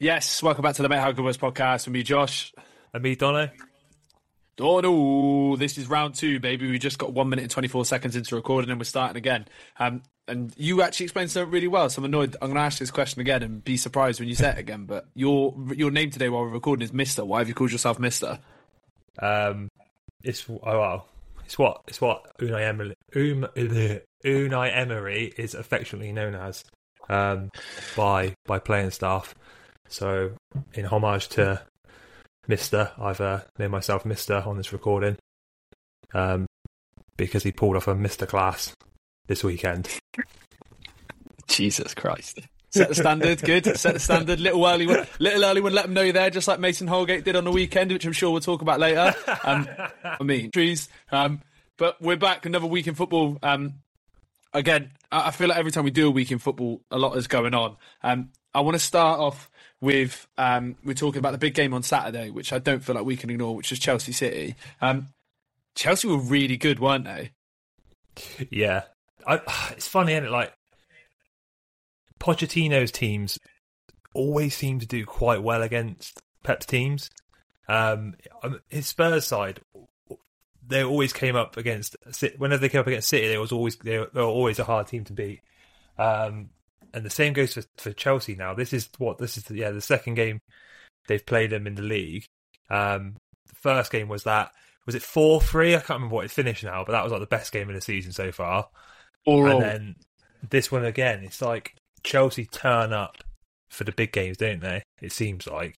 Yes, welcome back to the Mate How Good Was podcast with me, Josh. And me, Dono. Dono, this is round two, baby. We just got one minute and 24 seconds into recording and we're starting again. Um, and you actually explained something really well, so I'm annoyed. I'm going to ask this question again and be surprised when you say it again. But your your name today while we're recording is Mister. Why have you called yourself Mister? Um, it's oh well, it's what it's what Unai Emery, um, Unai Emery is affectionately known as um, by by playing staff. So, in homage to Mister, I've uh, named myself Mister on this recording um, because he pulled off a Mister class this weekend. Jesus Christ. Set the standard, good. Set the standard. Little early one, little early one. Let them know you're there, just like Mason Holgate did on the weekend, which I'm sure we'll talk about later. Um, I mean, trees. Um, but we're back another week in football. Um, again, I feel like every time we do a week in football, a lot is going on. Um, I want to start off with um, we're talking about the big game on Saturday, which I don't feel like we can ignore, which is Chelsea City. Um, Chelsea were really good, weren't they? Yeah, I, it's funny, isn't it? Like Pochettino's teams always seem to do quite well against Pep's teams. Um, his Spurs side, they always came up against whenever they came up against City, they was always they were always a hard team to beat. Um, and the same goes for, for Chelsea now. This is what this is. Yeah, the second game they've played them in the league. Um, the first game was that was it four three? I can't remember what it finished now, but that was like the best game of the season so far. And then this one again, it's like Chelsea turn up for the big games, don't they? It seems like,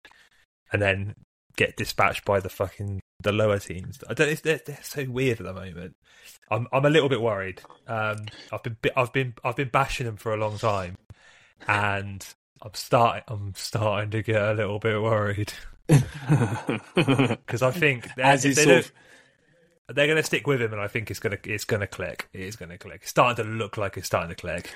and then get dispatched by the fucking the lower teams. I don't. They're, they're so weird at the moment. I'm I'm a little bit worried. Um, I've been I've been I've been bashing them for a long time, and I'm starting I'm starting to get a little bit worried because I think as is sort of, they're going to stick with him, and I think it's going to it's going to click. It is going to click. It's starting to look like it's starting to click.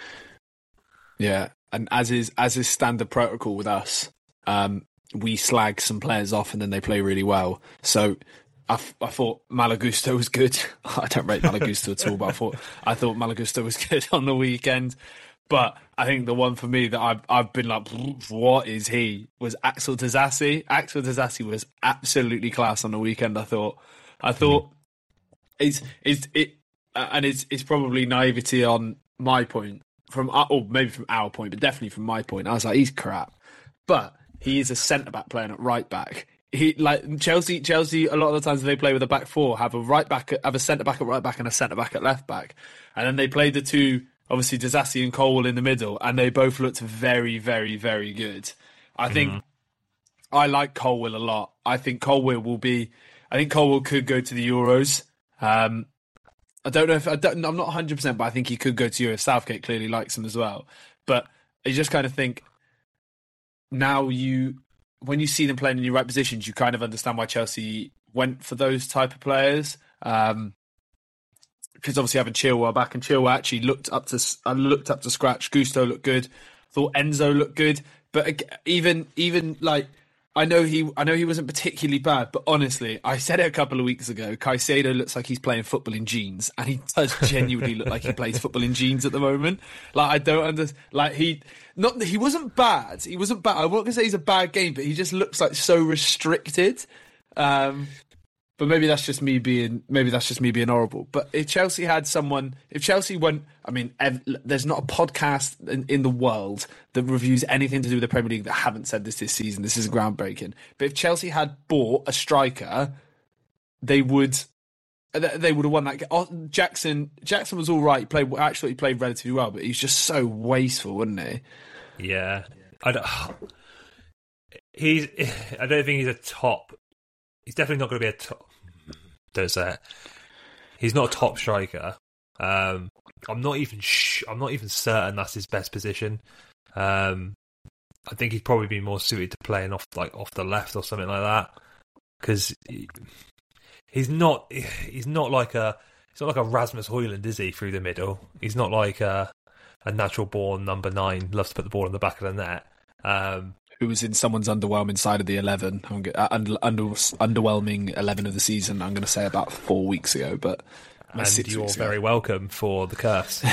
Yeah, and as is as is standard protocol with us, um, we slag some players off and then they play really well. So I, I thought Malo Gusto was good. I don't rate Malo Gusto at all, but I thought I thought Malo Gusto was good on the weekend. But I think the one for me that I've I've been like, what is he? Was Axel Disasi. Axel Disasi was absolutely class on the weekend. I thought. I thought it's it's it, and it's it's probably naivety on my point from uh, or maybe from our point, but definitely from my point. I was like, he's crap, but he is a centre back playing at right back. He like Chelsea. Chelsea a lot of the times they play with a back four have a right back, have a centre back at right back and a centre back at left back, and then they play the two obviously Disasi and Cole in the middle, and they both looked very, very, very good. I think mm-hmm. I like Colwill a lot. I think Colwill will be. I think Colwill could go to the Euros. Um, I don't know if I don't, I'm not 100, percent but I think he could go to Euros. Southgate clearly likes him as well, but you just kind of think now you when you see them playing in the right positions, you kind of understand why Chelsea went for those type of players. Um, because obviously having Chilwell back and Chilwell actually looked up to uh, looked up to scratch. Gusto looked good. Thought Enzo looked good, but even even like I know he I know he wasn't particularly bad, but honestly, I said it a couple of weeks ago. Caicedo looks like he's playing football in jeans, and he does genuinely look like he plays football in jeans at the moment. Like I don't understand. Like he not he wasn't bad. He wasn't bad. I won't say he's a bad game, but he just looks like so restricted. Um, but maybe that's just me being maybe that's just me being horrible. But if Chelsea had someone, if Chelsea went, I mean, ev- there's not a podcast in, in, the world that reviews anything to do with the Premier League that haven't said this this season. This is groundbreaking. But if Chelsea had bought a striker, they would. They would have won that. Oh, Jackson Jackson was all right. He played actually played relatively well, but he's just so wasteful, wasn't he? Yeah, I don't. He's. I don't think he's a top he's definitely not going to be a top. There's that. He's not a top striker. Um, I'm not even. Sh- I'm not even certain that's his best position. Um, I think he'd probably be more suited to playing off like off the left or something like that. Because he, he's not. He's not like a. He's not like a Rasmus Hojlund, is he? Through the middle. He's not like a, a natural born number nine. Loves to put the ball in the back of the net. Um, who was in someone's underwhelming side of the 11, uh, under, under, underwhelming 11 of the season, I'm going to say about four weeks ago, but. And you're very welcome for the curse.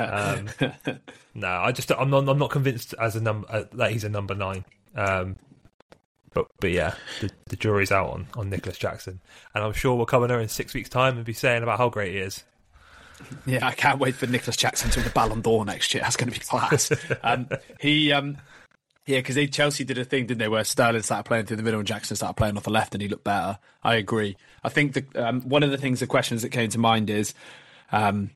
Um, no, I just I'm not I'm not convinced as a number uh, that he's a number nine. Um, but but yeah, the, the jury's out on, on Nicolas Jackson, and I'm sure we'll come in there in six weeks' time and be saying about how great he is. Yeah, I can't wait for Nicolas Jackson to win the Ballon d'Or next year. That's going to be class. um, he, um, yeah, because they Chelsea did a thing, didn't they, where Sterling started playing through the middle and Jackson started playing off the left, and he looked better. I agree. I think the, um, one of the things, the questions that came to mind is, um,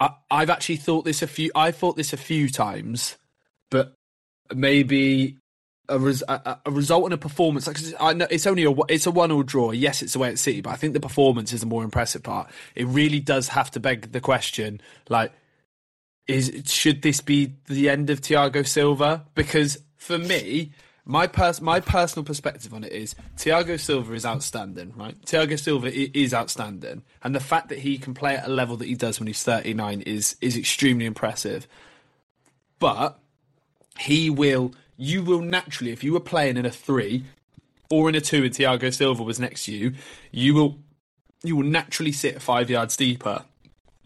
I, I've actually thought this a few. I thought this a few times, but maybe a, res, a, a, result and a performance. Like I know it's only a it's a one all draw. Yes, it's away at City, but I think the performance is the more impressive part. It really does have to beg the question, like, is should this be the end of Thiago Silva? Because for me, my pers- my personal perspective on it is Thiago Silva is outstanding, right? Thiago Silva is outstanding, and the fact that he can play at a level that he does when he's 39 is is extremely impressive. But he will you will naturally, if you were playing in a three or in a two and Thiago Silva was next to you, you will you will naturally sit five yards deeper.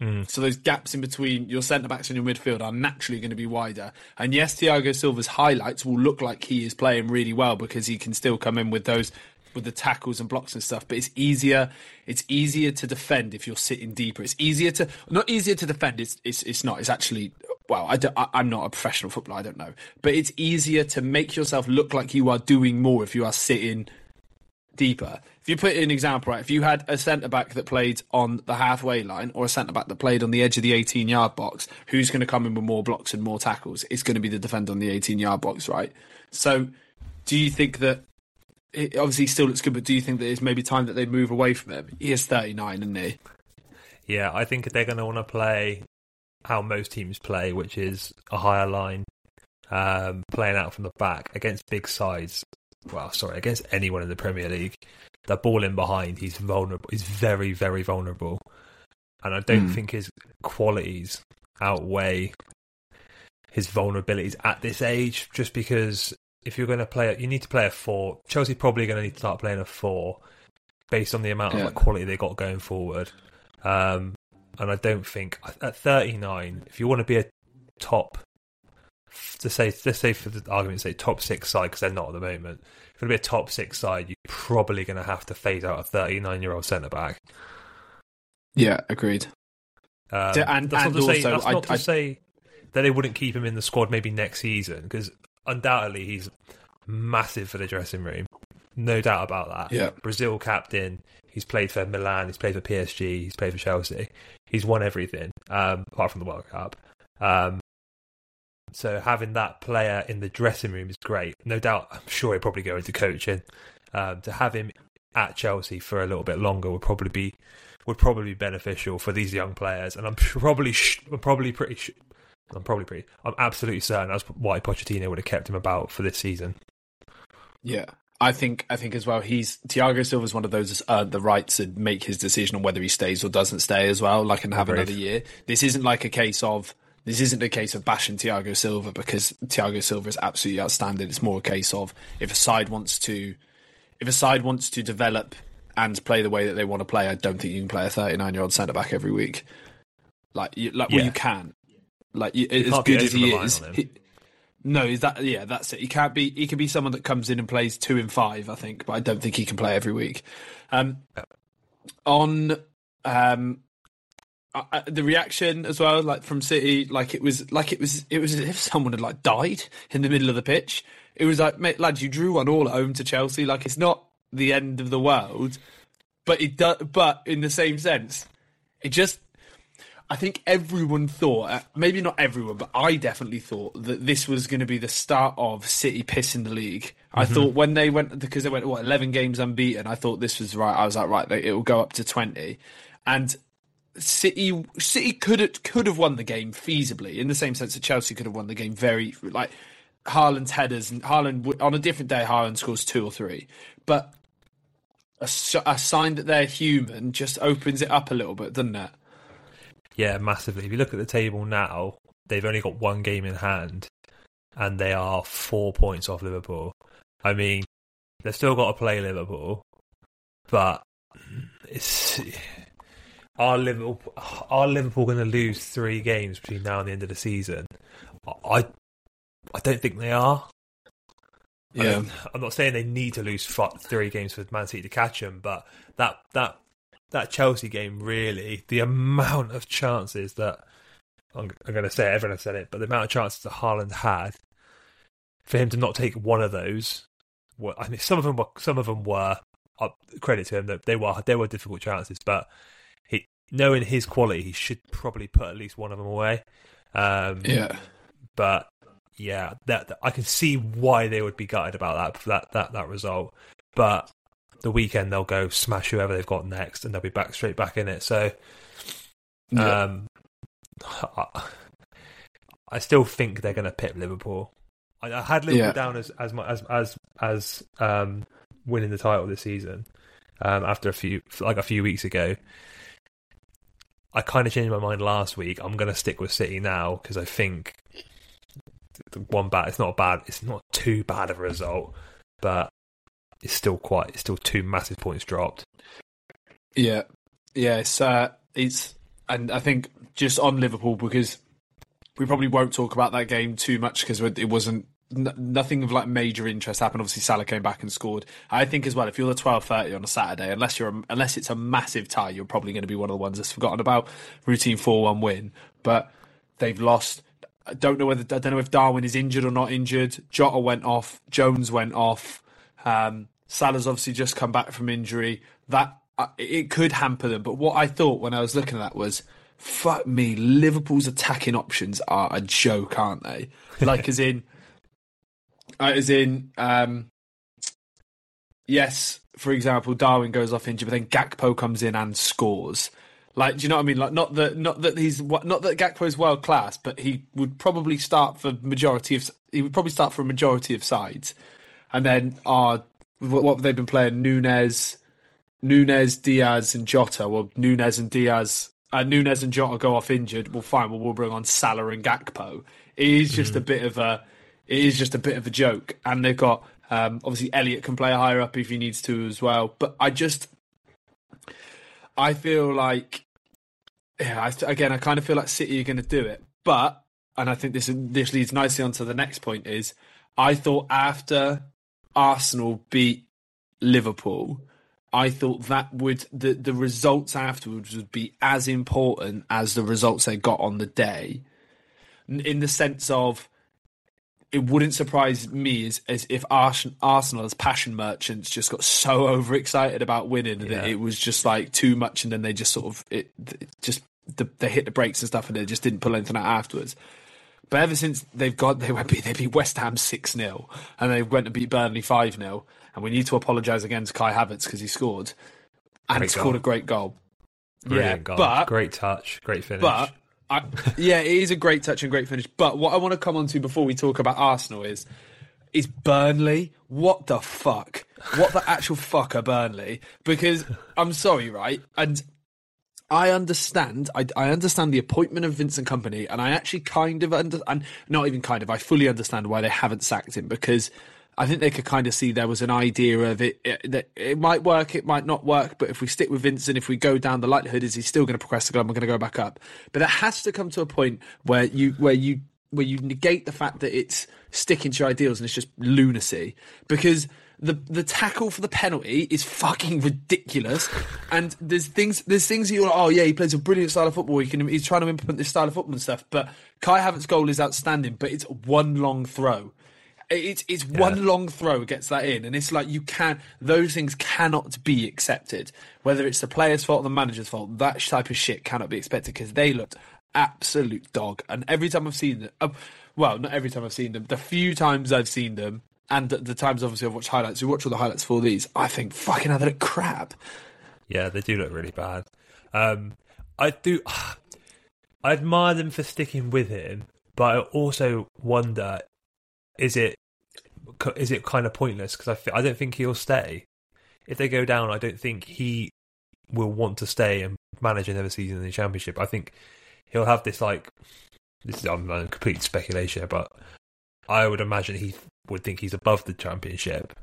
Mm. So those gaps in between your centre backs and your midfield are naturally going to be wider. And yes, Thiago Silva's highlights will look like he is playing really well because he can still come in with those with the tackles and blocks and stuff. But it's easier. It's easier to defend if you're sitting deeper. It's easier to not easier to defend. It's it's, it's not. It's actually well, I don't, I, I'm not a professional footballer, I don't know. But it's easier to make yourself look like you are doing more if you are sitting deeper. If you put an example, right, if you had a centre back that played on the halfway line or a centre back that played on the edge of the 18 yard box, who's going to come in with more blocks and more tackles? It's going to be the defender on the 18 yard box, right? So, do you think that it obviously still looks good, but do you think that it's maybe time that they move away from him? He is 39, isn't he? Yeah, I think they're going to want to play how most teams play, which is a higher line, um, playing out from the back against big sides. Well, sorry, against anyone in the Premier League, the ball in behind, he's vulnerable. He's very, very vulnerable, and I don't mm. think his qualities outweigh his vulnerabilities at this age. Just because if you're going to play, you need to play a four. Chelsea probably going to need to start playing a four, based on the amount yeah. of like, quality they got going forward. Um, and I don't think at 39, if you want to be a top, to say let's say for the argument's sake, top six side because they're not at the moment. Want to be a top six side, you're probably going to have to phase out a 39 year old centre back. Yeah, agreed. Um, and that's and not to say, that's not I, to say that they wouldn't keep him in the squad maybe next season because undoubtedly he's massive for the dressing room. No doubt about that. Yeah. Brazil captain. He's played for Milan. He's played for PSG. He's played for Chelsea. He's won everything um, apart from the World Cup. Um, so having that player in the dressing room is great. No doubt, I'm sure he'll probably go into coaching. Um, to have him at Chelsea for a little bit longer would probably be would probably be beneficial for these young players. And I'm probably sh- I'm probably pretty sh- I'm probably pretty I'm absolutely certain that's why Pochettino would have kept him about for this season. Yeah, I think I think as well. He's Thiago Silva is one of those that's earned the right to make his decision on whether he stays or doesn't stay as well. Like and have Agreed. another year. This isn't like a case of this isn't a case of bashing Thiago Silva because Thiago Silva is absolutely outstanding. It's more a case of if a side wants to if a side wants to develop and play the way that they want to play. I don't think you can play a 39 year old centre back every week. Like you, like yeah. well you can. Like you, as good as he is. He, no, is that yeah? That's it. He can't be. He can be someone that comes in and plays two in five, I think, but I don't think he can play every week. Um, on um, uh, the reaction as well, like from City, like it was like it was it was as if someone had like died in the middle of the pitch. It was like, mate, lads, you drew one all at home to Chelsea. Like it's not the end of the world, but it does. But in the same sense, it just I think everyone thought, uh, maybe not everyone, but I definitely thought that this was going to be the start of City pissing the league. Mm-hmm. I thought when they went because they went what eleven games unbeaten, I thought this was right. I was like, right, it will go up to twenty, and City City could have, could have won the game feasibly in the same sense that Chelsea could have won the game very like Haaland's headers and Haaland on a different day Haaland scores two or three, but a, a sign that they're human just opens it up a little bit, doesn't it? Yeah, massively. If you look at the table now, they've only got one game in hand, and they are four points off Liverpool. I mean, they've still got to play Liverpool, but it's are Liverpool are Liverpool going to lose three games between now and the end of the season? I I don't think they are. Yeah, I'm not saying they need to lose three games for Man City to catch them, but that that that Chelsea game really, the amount of chances that I'm, I'm going to say it, everyone has said it, but the amount of chances that Haaland had for him to not take one of those, I mean, some of them were some of them were uh, credit to him that they were they were difficult chances, but knowing his quality, he should probably put at least one of them away. Um, yeah, but yeah, that, that, I can see why they would be gutted about that that that that result. But the weekend they'll go smash whoever they've got next, and they'll be back straight back in it. So, um, I, I still think they're going to pip Liverpool. I, I had Liverpool yeah. down as as as as as um, winning the title this season um, after a few like a few weeks ago. I kind of changed my mind last week. I'm going to stick with City now because I think one bad. It's not bad. It's not too bad of a result, but it's still quite. It's still two massive points dropped. Yeah, yeah. It's uh, it's and I think just on Liverpool because we probably won't talk about that game too much because it wasn't nothing of like major interest happened. Obviously, Salah came back and scored. I think as well, if you're the twelve thirty on a Saturday, unless you're a, unless it's a massive tie, you're probably going to be one of the ones that's forgotten about. Routine four one win, but they've lost. I don't know whether I don't know if Darwin is injured or not injured. Jota went off. Jones went off. Um, Salah's obviously just come back from injury. That uh, it could hamper them. But what I thought when I was looking at that was, fuck me, Liverpool's attacking options are a joke, aren't they? Like as in, as in, um, yes. For example, Darwin goes off injured, but then Gakpo comes in and scores. Like, do you know what I mean? Like, not that not that he's not that Gakpo is world class, but he would probably start for majority of he would probably start for a majority of sides, and then our what they've been playing Nunez, Nunez, Diaz, and Jota. Well, Nunez and Diaz, uh, Nunez and Jota go off injured. Well, fine. Well, we'll bring on Salah and Gakpo. It is just mm. a bit of a, it is just a bit of a joke, and they've got um, obviously Elliot can play higher up if he needs to as well. But I just, I feel like yeah, I, again, I kind of feel like City are going to do it, but and I think this this leads nicely onto the next point is I thought after Arsenal beat Liverpool, I thought that would the the results afterwards would be as important as the results they got on the day, in the sense of it wouldn't surprise me as, as if Arsenal as passion merchants just got so overexcited about winning yeah. that it was just like too much, and then they just sort of it, it just the, they hit the brakes and stuff, and they just didn't pull anything out afterwards. But ever since they've got they went they beat West Ham six 0 and they went to beat Burnley five 0 and we need to apologise again to Kai Havertz because he scored and great scored a great goal. Brilliant yeah, goal. but great touch, great finish. But I, yeah, it is a great touch and great finish. But what I want to come on to before we talk about Arsenal is is Burnley. What the fuck? What the actual fuck are Burnley? Because I'm sorry, right? And I understand. I, I, understand the appointment of Vincent Kompany, and I actually kind of under, and not even kind of. I fully understand why they haven't sacked him because I think they could kind of see there was an idea of it, it that it might work, it might not work. But if we stick with Vincent, if we go down, the likelihood is he's still going to progress the club. We're going to go back up. But it has to come to a point where you where you where you negate the fact that it's sticking to your ideals and it's just lunacy because the the tackle for the penalty is fucking ridiculous. and there's things there's things you're like, oh yeah, he plays a brilliant style of football. He can he's trying to implement this style of football and stuff. But Kai Havertz's goal is outstanding, but it's one long throw. It's it's yeah. one long throw gets that in, and it's like you can those things cannot be accepted. Whether it's the player's fault or the manager's fault, that type of shit cannot be expected because they looked absolute dog. And every time I've seen them, uh, well, not every time I've seen them, the few times I've seen them, and the times obviously I've watched highlights, we watch all the highlights for these. I think fucking hell, they look crap. Yeah, they do look really bad. Um, I do. I admire them for sticking with him, but I also wonder: is it is it kind of pointless? Because I I don't think he'll stay. If they go down, I don't think he will want to stay and manage another season in the championship. I think he'll have this like this is I'm complete speculation, but I would imagine he would think he's above the championship,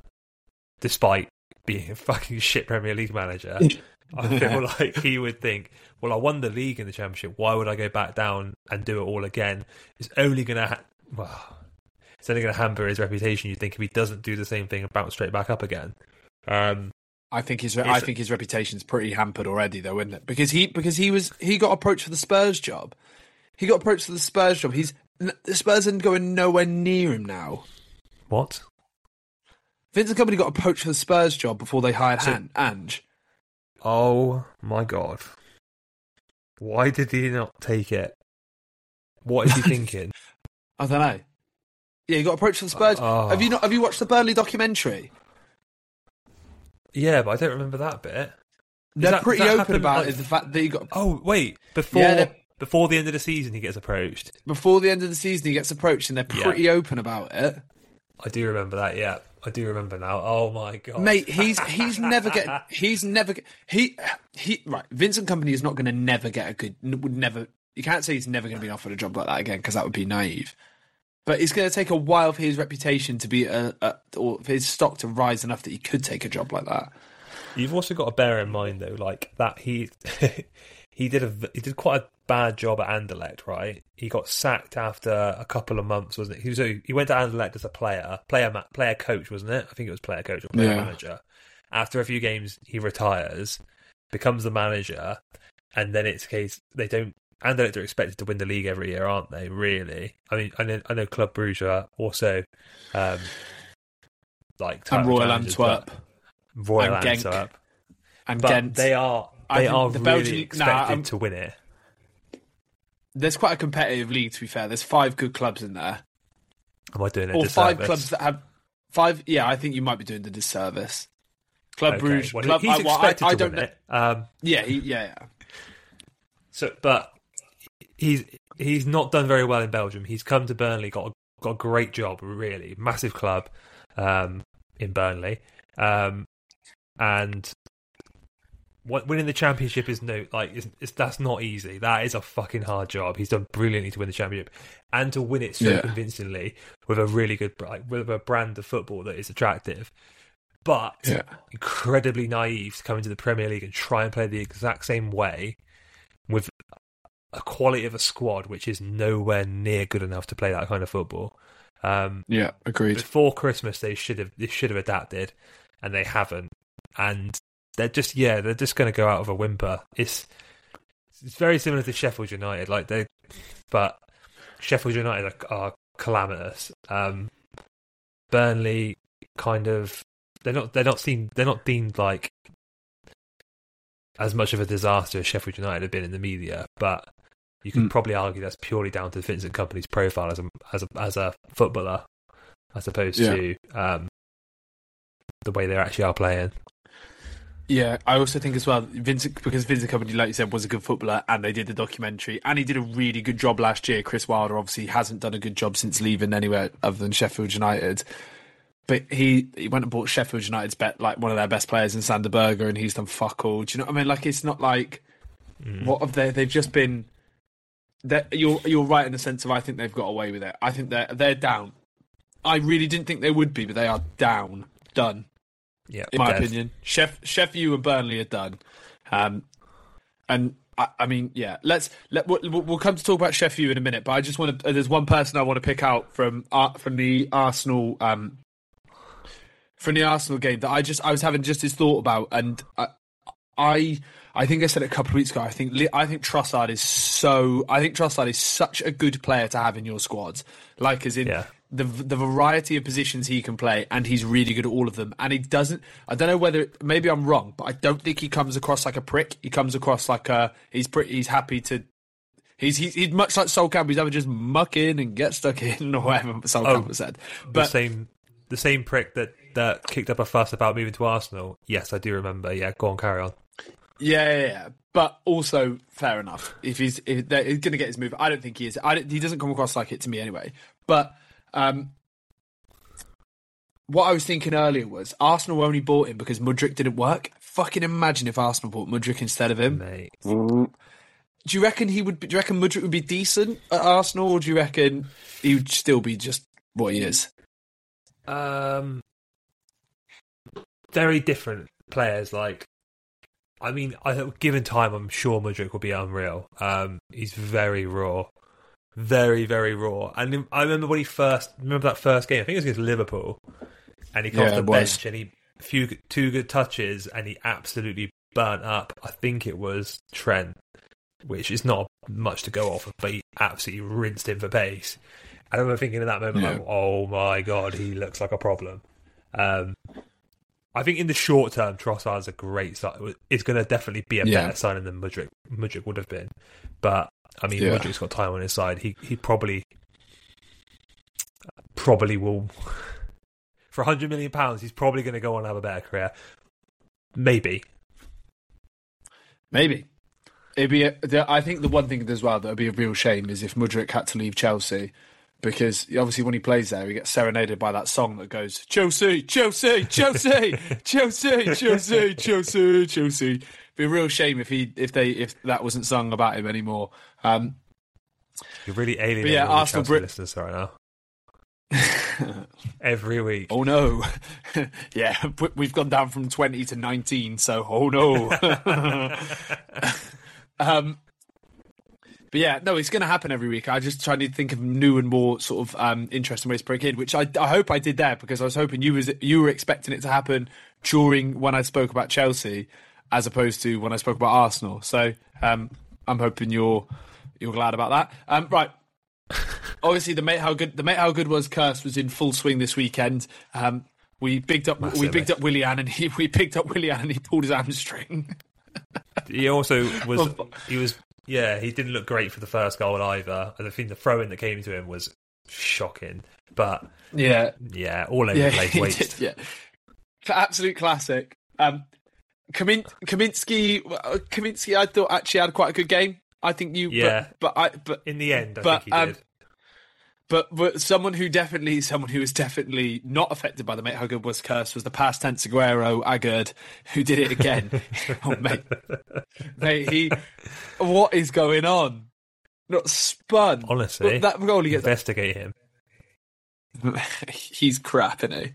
despite being a fucking shit Premier League manager. I feel like he would think, well, I won the league in the championship. Why would I go back down and do it all again? It's only going to, ha- well, it's only going to hamper his reputation. You think if he doesn't do the same thing and bounce straight back up again. Um, I think his I think his reputation's pretty hampered already, though, isn't it? Because he because he was he got approached for the Spurs job. He got approached for the Spurs job. He's the Spurs aren't going nowhere near him now. What? Vincent Kompany got approached for the Spurs job before they hired So- Han, Ange. Oh my god! Why did he not take it? What is he thinking? I don't know. Yeah, he got approached for the Spurs. Oh. Have you not? Have you watched the Burnley documentary? yeah, but I don't remember that bit. They're that- pretty that open about like- it. The fact that he got Oh wait, before Yeah, before the end of the season, he gets approached. before the end of the season, he gets approached, and they're Yeah. pretty open about it. I do remember that. Yeah, I do remember now. Oh my god, Mate, he's he's never get he's never get, he he right. Vincent Kompany is not going to never get a good would never. You can't say he's never going to be offered a job like that again because that would be naive. But it's going to take a while for his reputation to be a, a or for his stock to rise enough that he could take a job like that. You've also got to bear in mind though, like that he he did a he did quite a bad job at Anderlecht, right? He got sacked after a couple of months, wasn't it? He was he went to Anderlecht as a player, player player coach, wasn't it? I think it was player coach or player Yeah. manager. After a few games, he retires, becomes the manager, and then it's a case they don't. Anderlecht are expected to win the league every year, aren't they? Really? I mean, I know I know Club Brugge are also um, like And Royal Antwerp Royal and Antwerp and but Ghent. they are I they are the really Belgian- expected I'm- to win it. There's quite a competitive league. To be fair, there's five good clubs in there, Am I doing a or five clubs that have five. Yeah, I think you might be doing the disservice. Club Okay, Bruges, well, Club. he's I, well, I, expected I to don't win know. it. Um, Yeah, he, yeah, yeah. so, but he's he's not done very well in Belgium. He's come to Burnley, got a, got a great job, really massive club um, in Burnley, um, and what, winning the championship is no like it's, it's, that's not easy. That is a fucking hard job. He's done brilliantly to win the championship and to win it so Yeah. convincingly with a really good like, with a brand of football that is attractive. But Yeah. incredibly naive to come into the Premier League and try and play the exact same way a quality of a squad which is nowhere near good enough to play that kind of football. Um, Yeah, agreed. before Christmas, they should have they should have adapted, and they haven't. And they're just yeah, they're just going to go out of a whimper. It's it's very similar to Sheffield United, like they, but Sheffield United are, are calamitous. Um, Burnley kind of they're not they're not seen they're not deemed like as much of a disaster as Sheffield United have been in the media, but you can Hmm. probably argue that's purely down to Vincent Kompany's profile as a as a as a footballer, as opposed Yeah. to um, the way they actually are playing. Yeah, I also think as well, Vincent because Vincent Kompany, like you said, was a good footballer, and they did the documentary, and he did a really good job last year. Chris Wilder obviously hasn't done a good job since leaving anywhere other than Sheffield United, but he he went and bought Sheffield United's bet like one of their best players in Sander Berge, and he's done fuck all. Do you know what I mean? Like it's not like what have they? They've just been. They're- You're you're right in the sense of I think they've got away with it. I think they're they're down. I really didn't think they would be, but they are down, done Yeah, in my dead. opinion. Sheff Sheff U and Burnley are done. Um, and I, I mean, yeah, let's let we'll, we'll come to talk about Sheff U in a minute. But I just want to. There's one person I want to pick out from uh, from the Arsenal um from the Arsenal game that I just I was having just this thought about, and I I, I think I said it a couple of weeks ago. I think I think Trossard is so. I think Trossard is such a good player to have in your squad. Like as in Yeah. the the variety of positions he can play, and he's really good at all of them. And he doesn't. I don't know whether maybe I'm wrong, but I don't think he comes across like a prick. He comes across like a he's pretty. He's happy to. He's he's, he's much like Sol Campbell. He's ever just muck in and get stuck in or whatever Sol Oh, Campbell said. the But same the same prick that that kicked up a fuss about moving to Arsenal. Yes, I do remember. Yeah, go on, carry on. Yeah, yeah, yeah. But also, fair enough. If he's if he's going to get his move, I don't think he is. I don't, he doesn't come across like it to me anyway. But um, what I was thinking earlier was Arsenal only bought him because Mudryk didn't work. Fucking imagine if Arsenal bought Mudryk instead of him. Mate. Do you reckon he would? Be, do you reckon Mudryk would be decent at Arsenal, or do you reckon he would still be just what he is? Um, very different players. Like, I mean, I given time, I'm sure Mudryk will be unreal. Um, he's very raw, very, very raw. And I remember when he first remember that first game. I think it was against Liverpool, and he came Yeah, off the it was. bench and he few two good touches and he absolutely burnt up. I think it was Trent, which is not much to go off of, but he absolutely rinsed him for pace. I remember thinking in that moment, Yeah. like, "Oh my god, he looks like a problem." Um, I think in the short term, Trossard's a great sign. It's going to definitely be a Yeah. better signing than Mudryk, Mudryk would have been. But I mean, Yeah. Mudryk's got time on his side. He he probably probably will for 100 million pounds. He's probably going to go on and have a better career. Maybe. Maybe. It'd be. A, the, I think the one thing as well that would be a real shame is if Mudryk had to leave Chelsea, because obviously when he plays there, he gets serenaded by that song that goes Chelsea, Chelsea, Chelsea, Chelsea, Chelsea, Chelsea, Chelsea. It'd be a real shame if he if they if that wasn't sung about him anymore. Um, You're really alienating yeah, all the Arsenal Brit- listeners right now. Every week. oh no, yeah, we- we've gone down from twenty to nineteen, so oh no. um, but yeah, no, it's going to happen every week. I just try to think of new and more sort of um, interesting ways to break in, which I, I hope I did there because I was hoping you was you were expecting it to happen during when I spoke about Chelsea, as opposed to when I spoke about Arsenal. So um, I'm hoping you're you're glad about that. Um, right. Obviously, the mate how good the mate how good was curse was in full swing this weekend. Um, we picked up we picked up Willian and he we picked up Willian and he pulled his hamstring. He also was. He was. Yeah, he didn't look great for the first goal either. I think the throw in that came to him was shocking. But yeah, yeah, all over yeah, the place. Waste. did, yeah. Absolute classic. Um, Kamin- Kaminski, uh, Kaminski, I thought actually had quite a good game. I think you, Yeah. but, but I, but In the end, I But, think he um, did. But but someone who definitely someone who was definitely not affected by the mate how good was curse was the past tense Aguero Agard who did it again. oh mate, mate, he what is going on? Not spun. Honestly, that goal he gets. Investigate him. He's crap, isn't he?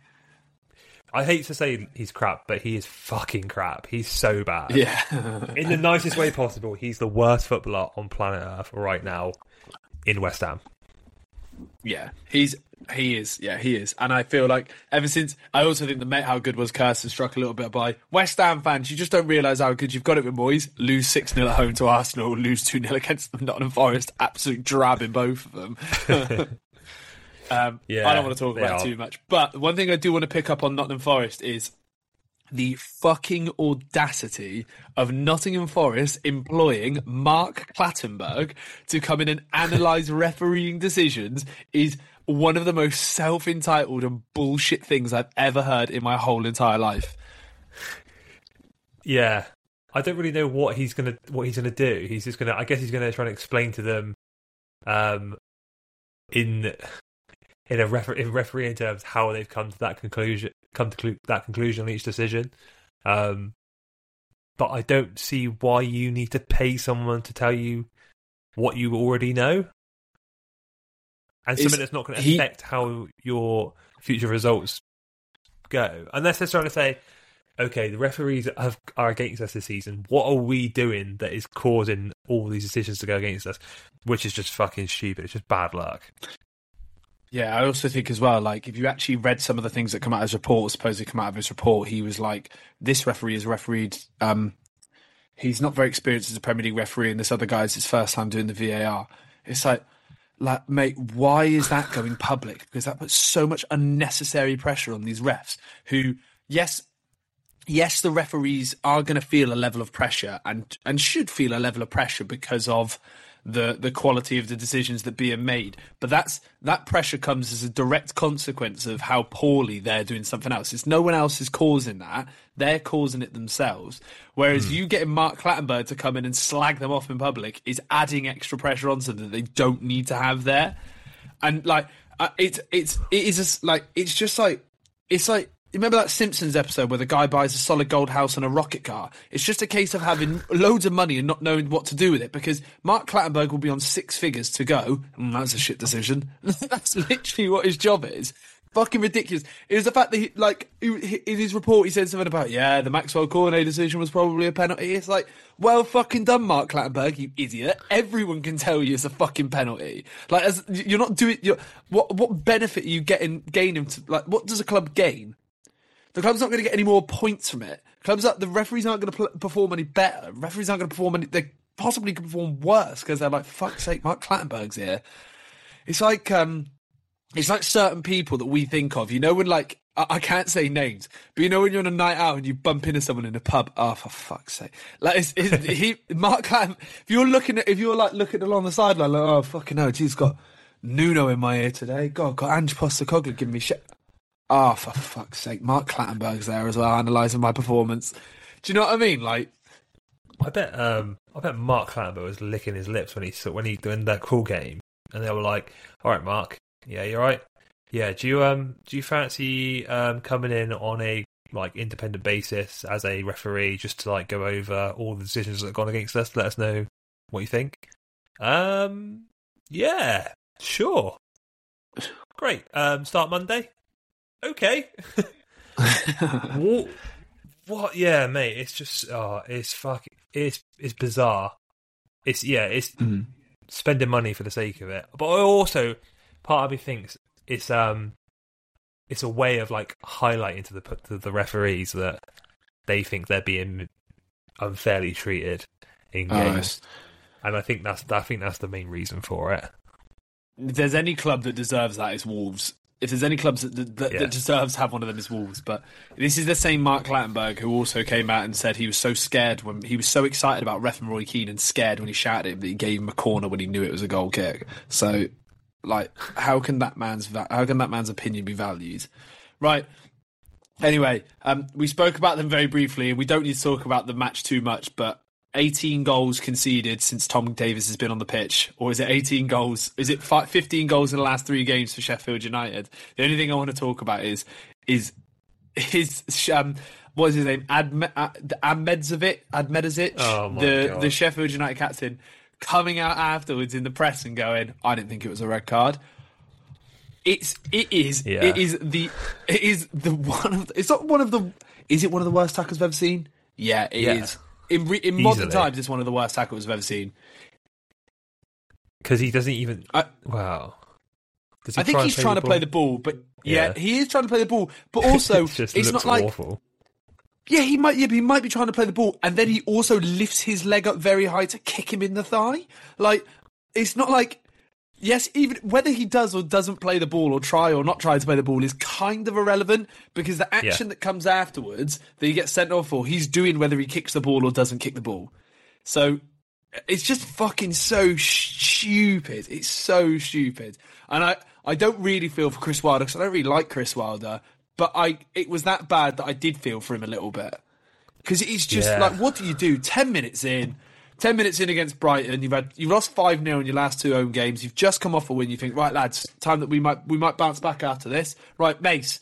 I hate to say he's crap, but he is fucking crap. He's so bad. Yeah, In the nicest way possible, he's the worst footballer on planet Earth right now in West Ham. Yeah. He's he is. Yeah, he is. And I feel like ever since I also think the mate how good was has struck a little bit by West Ham fans. You just don't realise how good you've got it with boys. Lose six 0 at home to Arsenal. Lose two 0 against them. Nottingham Forest. Absolute drab in both of them. Um, Yeah, I don't want to talk about too much. But one thing I do want to pick up on Nottingham Forest is the fucking audacity of Nottingham Forest employing Mark Clattenburg to come in and analyse refereeing decisions is one of the most self entitled and bullshit things I've ever heard in my whole entire life. Yeah, I don't really know what he's gonna what he's gonna do. He's just gonna. I guess he's gonna try and explain to them, um, in in a refer- in refereeing terms how they've come to that conclusion, come to that conclusion on each decision. Um, but I don't see why you need to pay someone to tell you what you already know, and something that's not going to he- affect how your future results go, unless they're trying to say okay, the referees have, are against us this season. What are we doing that is causing all these decisions to go against us? Which is just fucking stupid. It's just bad luck. Yeah, I also think as well, like if you actually read some of the things that come out of his report, supposedly come out of his report, he was like, this referee is refereed. Um, he's not very experienced as a Premier League referee, and this other guy's his first time doing the VAR. It's like, like, mate, why is that going public? Because that puts so much unnecessary pressure on these refs. Who, yes, yes, the referees are going to feel a level of pressure and and should feel a level of pressure because of the the quality of the decisions that being made. But that's that pressure comes as a direct consequence of how poorly they're doing something else. It's no one else is causing that; they're causing it themselves. Whereas you getting Mark Clattenburg to come in and slag them off in public is adding extra pressure onto them that they don't need to have there. And like uh, it's it's it is just like it's just like it's like you remember that Simpsons episode where the guy buys a solid gold house and a rocket car? It's just a case of having loads of money and not knowing what to do with it because Mark Clattenburg will be on six figures to go. Mm, that's a shit decision. that's literally what his job is. fucking ridiculous. It was the fact that he, like, in his report, he said something about, yeah, the Maxwell Cornet decision was probably a penalty. It's like, well, fucking done, Mark Clattenburg, you idiot. Everyone can tell you it's a fucking penalty. Like, as, you're not doing, you're, what, what benefit are you getting, gaining to, like, what does a club gain? The club's not going to get any more points from it. Clubs, are, the referees aren't going to pl- perform any better. Referees aren't going to perform any, they possibly could perform worse because they're like, fuck's sake, Mark Clattenburg's here. It's like, um, it's like certain people that we think of. You know when like I, I can't say names, but you know when you're on a night out and you bump into someone in a pub. Oh, for fuck's sake! Like it's, it's, he Mark Clam. If you're looking at if you're like looking along the sideline, like oh fucking hell, geez, got Nuno in my ear today. God, got Ange Postecoglou giving me shit. Oh, for fuck's sake, Mark Clattenburg's there as well, analysing my performance. Do you know what I mean? Like, I bet um I bet Mark Clattenburg was licking his lips when he saw when he doing that cool game, and they were like, "All right, Mark, yeah, you're right. Yeah, do you um do you fancy um coming in on a like independent basis as a referee just to like go over all the decisions that have gone against us? Let us know what you think. Um, yeah, sure, great. Um, start Monday. Okay. what? What? Yeah, mate. It's just oh, it's fucking it's it's bizarre. It's yeah, it's Mm. spending money for the sake of it. But I also part of me thinks it's um it's a way of like highlighting to the to the referees that they think they're being unfairly treated in Oh, games, it's- and I think that's I think that's the main reason for it. if there's any club that deserves that, it's Wolves. If there's any clubs that, that, Yeah. that deserves to have one of them, is Wolves. But this is the same Mark Clattenburg who also came out and said he was so scared when he was so excited about ref and Roy Keane and scared when he shouted at him that he gave him a corner when he knew it was a goal kick. So, like, how can that man's how can that man's opinion be valued? Right. Anyway, um, we spoke about them very briefly, and we don't need to talk about the match too much. But 18 goals conceded since Tom Davies has been on the pitch, or is it 18 goals? Is it 15 goals in the last three games for Sheffield United? The only thing I want to talk about is is his um, what is his name? Adme- Ad- Admedzovic, Admedzovic, Oh the God. the Sheffield United captain, coming out afterwards in the press and going, "I didn't think it was a red card." It's it is Yeah. it is the it is the one of the, it's not one of the is it one of the worst tackles I've ever seen? Yeah, it is. In re, in modern times, it's one of the worst tackles I've ever seen. Because he doesn't even. I- wow. Does he I think he's trying to play the ball? ball, but yeah, Yeah. he is trying to play the ball. But also, It just it's not like awful. yeah, he might yeah, he might be trying to play the ball, and then he also lifts his leg up very high to kick him in the thigh. Like it's not like yes, even whether he does or doesn't play the ball or try or not try to play the ball is kind of irrelevant because the action that comes afterwards that he gets sent off for, he's doing whether he kicks the ball or doesn't kick the ball. So it's just fucking so stupid. It's so stupid, and I I don't really feel for Chris Wilder because I don't really like Chris Wilder, but I it was that bad that I did feel for him a little bit because it's just Yeah. like what do you do? Ten minutes in. Ten minutes in against Brighton, you've had you've lost five 0 in your last two home games. You've just come off a win. You think, right, lads, time that we might we might bounce back after this. Right, Mace,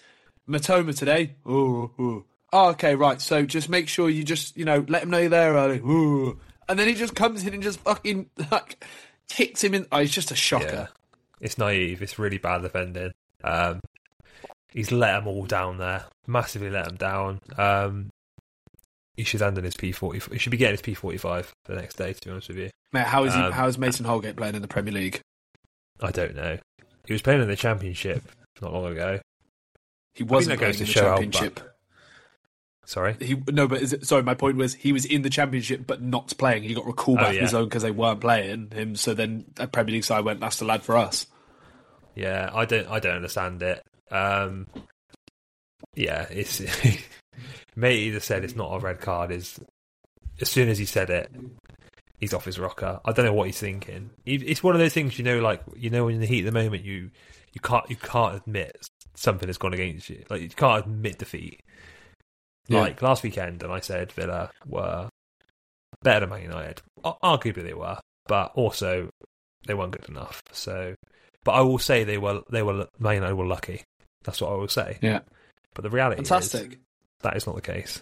Mitoma today. Oh, oh. oh, okay, right. So just make sure you just you know let him know you're there early. Oh. And then he just comes in and just fucking like kicks him in. Oh, it's just a shocker. Yeah. It's naive. It's really bad defending. Um, he's let them all down there. Massively let them down. Um, he should end in his P40. He should be getting his P45 the next day, to be honest with you. Mate, how is he? Um, how is Mason Holgate playing in the Premier League? I don't know. He was playing in the Championship not long ago. He wasn't playing in to the Championship. Sorry. He no, but is it, sorry, my point was he was in the championship but not playing. He got recalled Oh, back from yeah. his own because they weren't playing him. So then a Premier League side went, "That's the lad for us." Yeah, I don't. I don't understand it. Um, yeah, it's. Mate either said it's not a red card. Is as soon as he said it, he's off his rocker. I don't know what he's thinking. It's one of those things you know, like you know, in the heat of the moment, you you can't you can't admit something has gone against you. Like you can't admit defeat. Yeah. Like last weekend, and I said Villa were better than Man United. Arguably they were, but also they weren't good enough. So, but I will say they were they were Man United were lucky. That's what I will say. Yeah, But the reality is fantastic. That is not the case.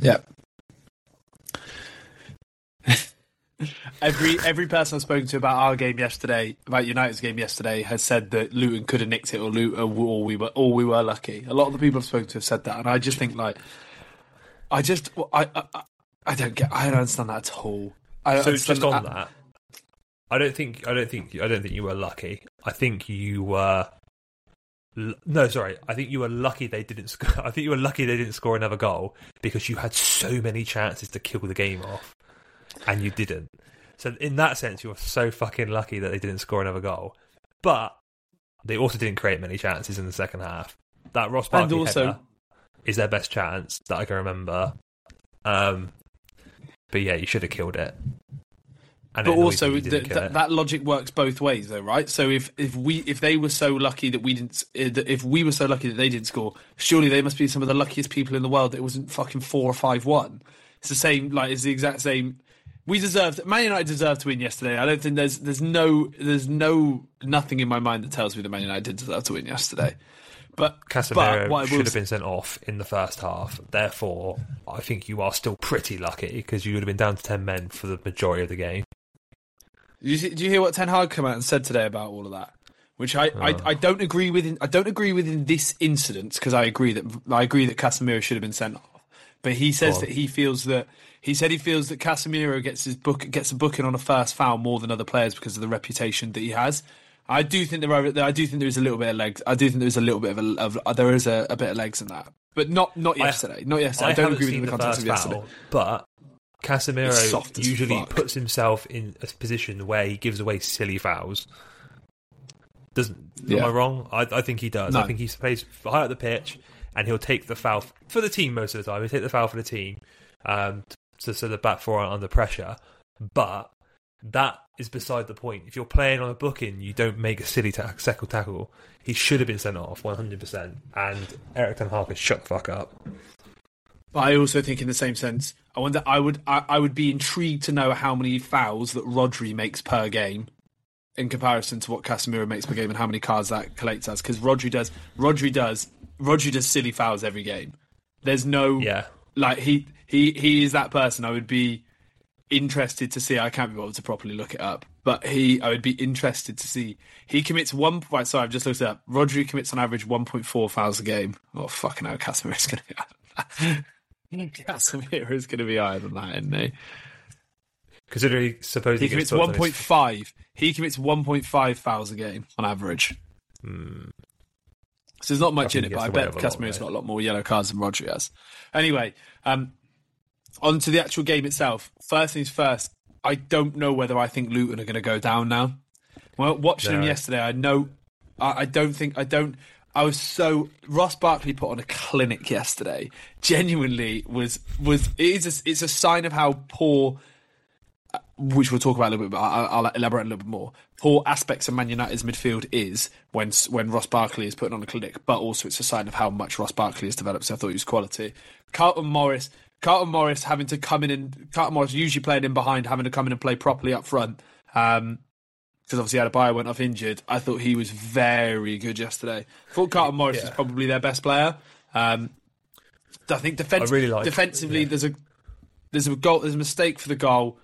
Yeah. every every person I've spoken to about our game yesterday, about United's game yesterday, has said that Luton could have nicked it, or Luton, or we were, or we were lucky. A lot of the people I've spoken to have said that, and I just think like, I just, I, I, I don't get, I don't understand that at all. I don't So understand just on that, I don't think I don't think I don't think you were lucky. I think you were. No, sorry. I think you were lucky they didn't. Sc- I think you were lucky they didn't score another goal because you had so many chances to kill the game off, and you didn't. So in that sense, you were so fucking lucky that they didn't score another goal. But they also didn't create many chances in the second half. That Ross And also- is their best chance that I can remember. Um, but yeah, you should have killed it. And but also me you th- didn't kill th- it. that logic works both ways though right so if if we if they were so lucky that we didn't eh, that if we were so lucky that they didn't score surely they must be some of the luckiest people in the world that it wasn't fucking four or five one it's the same like it's the exact same we deserved Man United deserved to win yesterday I don't think there's there's no there's no nothing in my mind that tells me that Man United did deserve to win yesterday but but Casemiro will should have been sent off in the first half. Therefore, I think you are still pretty lucky because you would have been down to 10 men for the majority of the game. Do you, do you hear what Ten Hag come out and said today about all of that? Which I, I, Oh. I don't agree with. In, I don't agree with in this incident because I agree that I agree that Casemiro should have been sent off. But he says that he feels that he said he feels that Casemiro gets his book gets a booking on a first foul more than other players because of the reputation that he has. I do think there are. I do think there is a little bit of legs. I do think there is a little bit of, a, of there is a, a bit of legs in that, but not not I- yesterday. not yesterday. I, don't agree with the the context of yesterday. foul, but It's Casemiro usually puts himself in a position where he gives away silly fouls. Doesn't Yeah. am I wrong? I, I think he does. No. I think he plays high up the pitch, and he'll take the foul for the team most of the time. He'll take the foul for the team, um, so, so the back four aren't under pressure. But that is beside the point. If you're playing on a booking, you don't make a silly ta- second tackle. He should have been sent off 100%. And Eric Ten Hag has shut the fuck up. But I also think, in the same sense, I wonder. I would. I, I would be intrigued to know how many fouls that Rodri makes per game, in comparison to what Casemiro makes per game, and how many cards that collects as. Because Rodri does. Rodri does. Rodri does silly fouls every game. There's no. Yeah. Like he he he is that person. I would be interested to see. I can't be bothered to properly look it up, but he. I would be interested to see. He commits one. Right, sorry, I've just looked it up. Rodri commits on average 1.4 fouls a game. Oh fucking hell, Casemiro's going to be. Casemiro is going to be higher than that, isn't he? Considering suppose He he commits booked on his 1.5. He commits 1.5 fouls a game on average. So there's not much in it, but I bet with a lot, Casemiro's got a lot more yellow cards than Rodri has. Anyway, um, on to the actual game itself. First things first, I don't know whether I think Luton are going to go down now. Well, watching them yesterday, I know. I, I don't think. I don't. I was so Ross Barkley put on a clinic yesterday. Genuinely was was it is a, it's a sign of how poor which we'll talk about a little bit, but I'll, I'll elaborate a little bit more. Poor aspects of Man United's midfield is when when Ross Barkley is putting on a clinic, but also it's a sign of how much Ross Barkley has developed. So I thought he was quality. Carlton Morris, Carlton Morris having to come in and Carlton Morris usually playing in behind, having to come in and play properly up front. Um, because obviously Adebayo went off injured. I thought he was very good yesterday. I thought Carlton Morris Yeah. is probably their best player. Um, I think defense, I really like- defensively, yeah. there's a there's a goal, there's a mistake for the goal.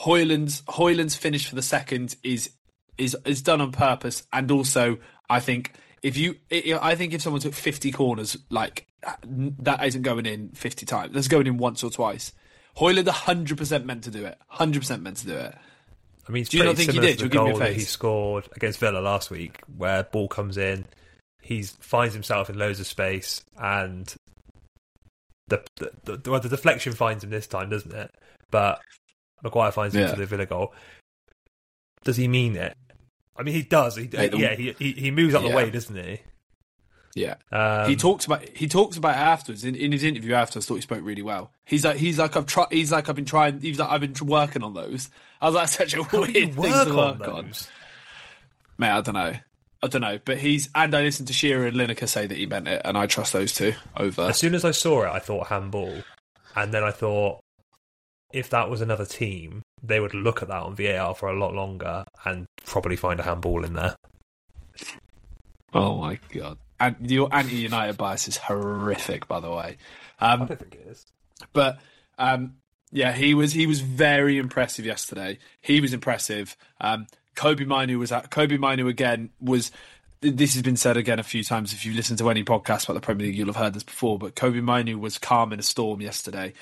Hojlund's Hojlund's finish for the second is is is done on purpose, and also I think if you, I think if someone took fifty corners, like that isn't going in fifty times. That's going in once or twice. Hojlund hundred percent meant to do it. Hundred percent meant to do it. I mean, it's Do you not pretty think he similar did? to the You'll give me goal a that he scored against Villa last week, where ball comes in, he finds himself in loads of space, and the the, the, well, the deflection finds him this time, doesn't it? But Maguire finds him Yeah. for the Villa goal. Does he mean it? I mean, he does. He, the- yeah, he, he he moves out Yeah. the way, doesn't he? Yeah. Um, he talks about he talks about it afterwards in, in his interview afterwards. Thought he spoke really well. He's like he's like I've tried. He's like I've been trying. He's like I've been working on those. I was like such a weird you thing to on work on. those? Mate, I don't know. I don't know. But he's and I listened to Shearer and Lineker say that he meant it, and I trust those two over. As soon as I saw it, I thought handball, and then I thought if that was another team, they would look at that on VAR for a lot longer and probably find a handball in there. Oh my god! And your anti-United bias is horrific, by the way. Um, don't think it is. But um, Yeah, he was he was very impressive yesterday. He was impressive. Um, Kobbie Mainoo was at Kobbie Mainoo again was this has been said again a few times. If you listen to any podcast about the Premier League, you'll have heard this before. But Kobbie Mainoo was calm in a storm yesterday.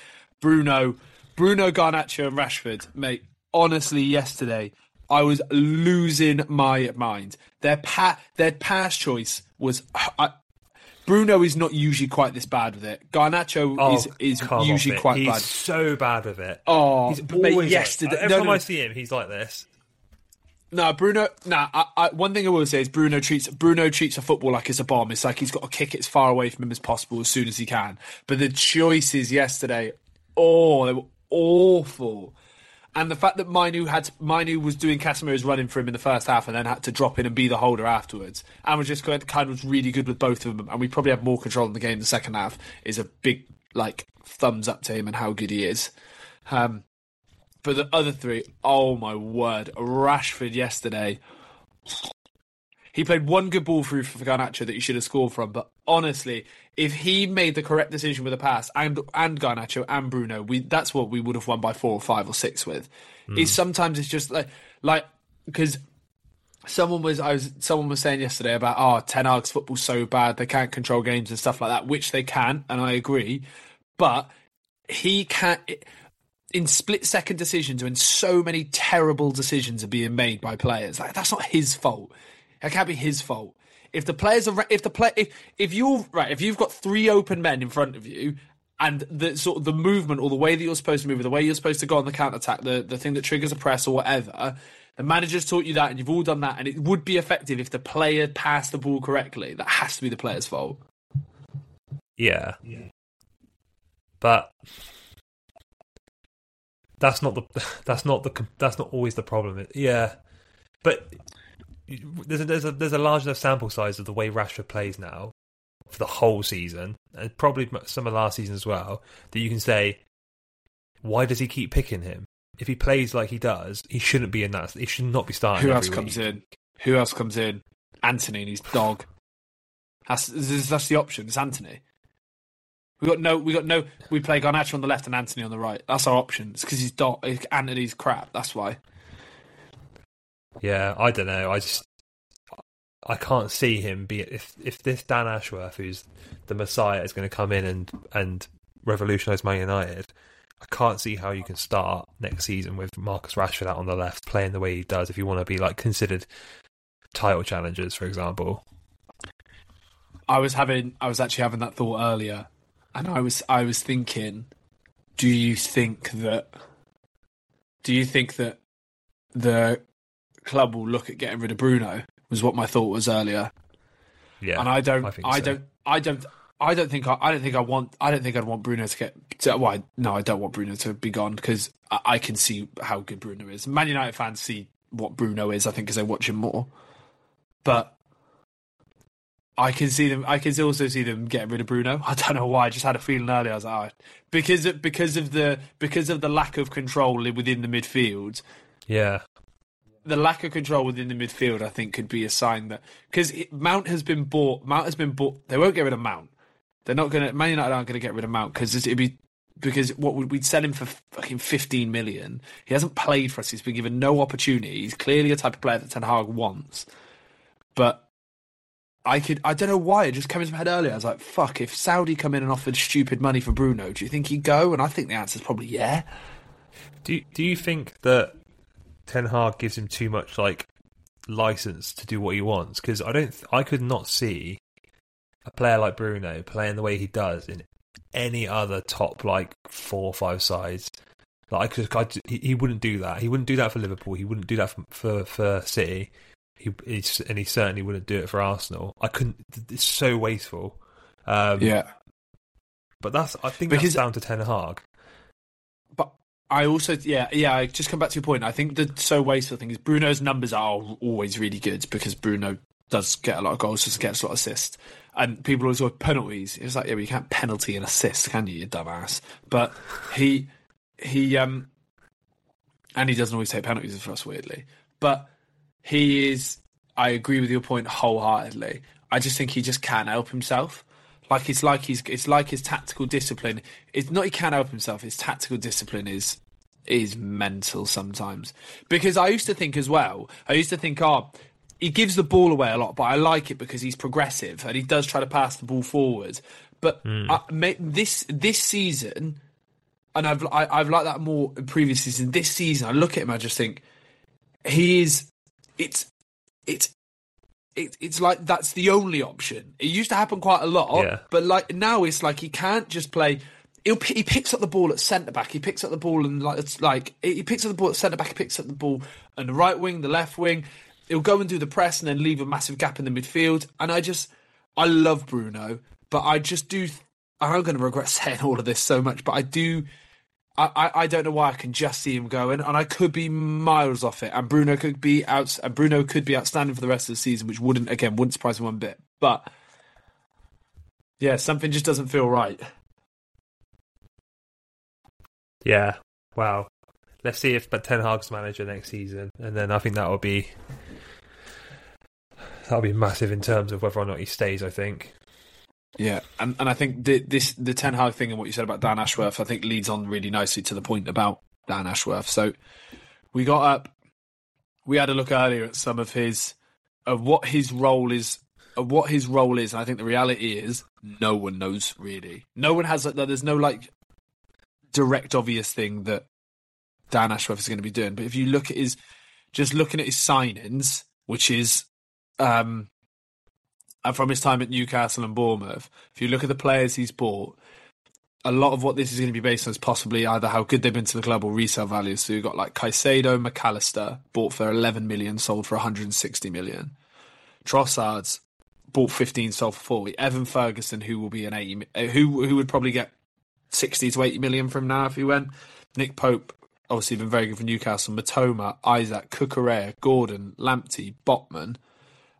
Bruno, Bruno Garnacho and Rashford, mate. Honestly, yesterday I was losing my mind. Their pa- their pass choice was. I, Bruno is not usually quite this bad with it. Garnacho Oh, is is usually quite he's bad. so bad with it. Oh, he's but mate, always yesterday. Like, every no, time no, I see him, he's like this. No, Bruno. Nah, I, I, one thing I will say is Bruno treats Bruno treats a football like it's a bomb. It's like he's got to kick it as far away from him as possible as soon as he can. But the choices yesterday, oh, they were awful. And the fact that Mainoo had Mainoo was doing Casemiro's running for him in the first half, and then had to drop in and be the holder afterwards, and was just kind of was really good with both of them. And we probably had more control in the game in the second half. Is a big like thumbs up to him and how good he is. Um, but the other three, oh my word. Rashford yesterday. He played one good ball through for Garnacho that he should have scored from. But honestly, if he made the correct decision with a pass and and Garnacho and Bruno, we that's what we would have won by four or five or six with. Hmm. Is sometimes it's just like like because someone was I was someone was saying yesterday about oh Ten Hag's football's so bad they can't control games and stuff like that, which they can, and I agree. But he can't in split second decisions when so many terrible decisions are being made by players. Like that's not his fault. That can't be his fault. If the players are if the play if if you're right if you've got three open men in front of you and the sort of the movement or the way that you're supposed to move or the way you're supposed to go on the counter attack the the thing that triggers a press or whatever the manager's taught you that and you've all done that and it would be effective if the player passed the ball correctly that has to be the player's fault Yeah. Yeah. But that's not the that's not the that's not always the problem. Yeah, but there's a, there's a there's a large enough sample size of the way Rashford plays now for the whole season and probably some of last season as well that you can say why does he keep picking him? If he plays like he does, he shouldn't be in that. He should not be starting. who else comes in who else comes in Antony and his dog that's that's the option it's Antony we got no we got no we play Garnacho on the left and Antony on the right that's our option it's because he's dog Antony's crap that's why Yeah, I don't know. I just I can't see him be if if this Dan Ashworth, who's the Messiah, is going to come in and and revolutionise Man United. I can't see how you can start next season with Marcus Rashford out on the left, playing the way he does. If you want to be like considered title challengers, for example. I was having I was actually having that thought earlier, and I was I was thinking, do you think that do you think that the club will look at getting rid of Bruno? Was what my thought was earlier, Yeah, and I don't I I so. don't I don't I don't think I, I don't think I want I don't think I'd want Bruno to get to, well I, no I don't want Bruno to be gone because I, I can see how good Bruno is. Man United fans see what Bruno is I think because they watch him more, but I can see them. I can also see them getting rid of Bruno. I don't know why. I just had a feeling earlier. I was like, oh, because of, because of the because of the lack of control within the midfield. Yeah, The lack of control within the midfield, I think, could be a sign that because Mount has been bought. Mount has been bought. They won't get rid of Mount. They're not going to. Man United aren't going to get rid of Mount because it'd be because what would we'd sell him for fucking fifteen million. He hasn't played for us. He's been given no opportunity. He's clearly a type of player that Ten Hag wants, but. I could. I don't know why. It just came into my head earlier. I was like, "Fuck!" If Saudi come in and offered stupid money for Bruno, do you think he'd go? And I think the answer is probably yeah. Do Do you think that Ten Hag gives him too much like license to do what he wants? Because I don't. th- I could not see a player like Bruno playing the way he does in any other top like four or five sides. Like I could, I, he, he wouldn't do that. He wouldn't do that for Liverpool. He wouldn't do that for for, for City. He, he's, and he certainly wouldn't do it for Arsenal. I couldn't. It's so wasteful. Um, Yeah. but that's. I think Because- that's down to Ten Hag. I also, yeah, yeah. I just come back to your point. I think the so wasteful thing is Bruno's numbers are always really good because Bruno does get a lot of goals, just gets a lot of assists, and people always go penalties. It's like, yeah, but you can't penalty an assist, can you, you dumbass? But he, he, um, and he doesn't always take penalties for us, weirdly. But he is. I agree with your point wholeheartedly. I just think he just can't help himself. Like it's like he's it's like his tactical discipline. It's not he can't help himself. His tactical discipline is is mental sometimes. Because I used to think as well. I used to think, oh, he gives the ball away a lot, but I like it because he's progressive and he does try to pass the ball forward. But Hmm. I, this this season, and I've I, I've liked that more in previous season. This season, I look at him, I just think he is. It's it's it, it's like that's the only option. It used to happen quite a lot, Yeah. but like now it's like he can't just play. He picks up the ball at centre back. He picks up the ball and like it's like he picks up the ball at centre back. He picks up the ball and the right wing, the left wing. He'll go and do the press and then leave a massive gap in the midfield. And I just, I love Bruno, but I just do. I'm going to regret saying all of this so much, but I do. I, I, I don't know why I can just see him going, and I could be miles off it. And Bruno could be out, and Bruno could be outstanding for the rest of the season, which wouldn't again wouldn't surprise me one bit. But yeah, something just doesn't feel right. Yeah. Wow. Let's see if but Ten Hag's manager next season, and then I think that will be that'll be massive in terms of whether or not he stays. I think. Yeah, and and I think the, this the Ten Hag thing and what you said about Dan Ashworth, I think leads on really nicely to the point about Dan Ashworth. So we got up, we had a look earlier at some of his of what his role is, of what his role is, and I think the reality is no one knows really. No one has like, there's no like direct obvious thing that Dan Ashworth is going to be doing. But if you look at his, just looking at his signings, which is um from his time at Newcastle and Bournemouth, if you look at the players he's bought, a lot of what this is going to be based on is possibly either how good they've been to the club or resale values. So you've got like Caicedo, Mac Allister, bought for 11 million, sold for 160 million. Trossard's bought 15, sold for 40. Evan Ferguson, who will be an 80, uh, who who would probably get 60 to 80 million from now if he went. Nick Pope, obviously been very good for Newcastle. Mitoma, Isak, Cucurella, Gordon, Lamptey, Botman.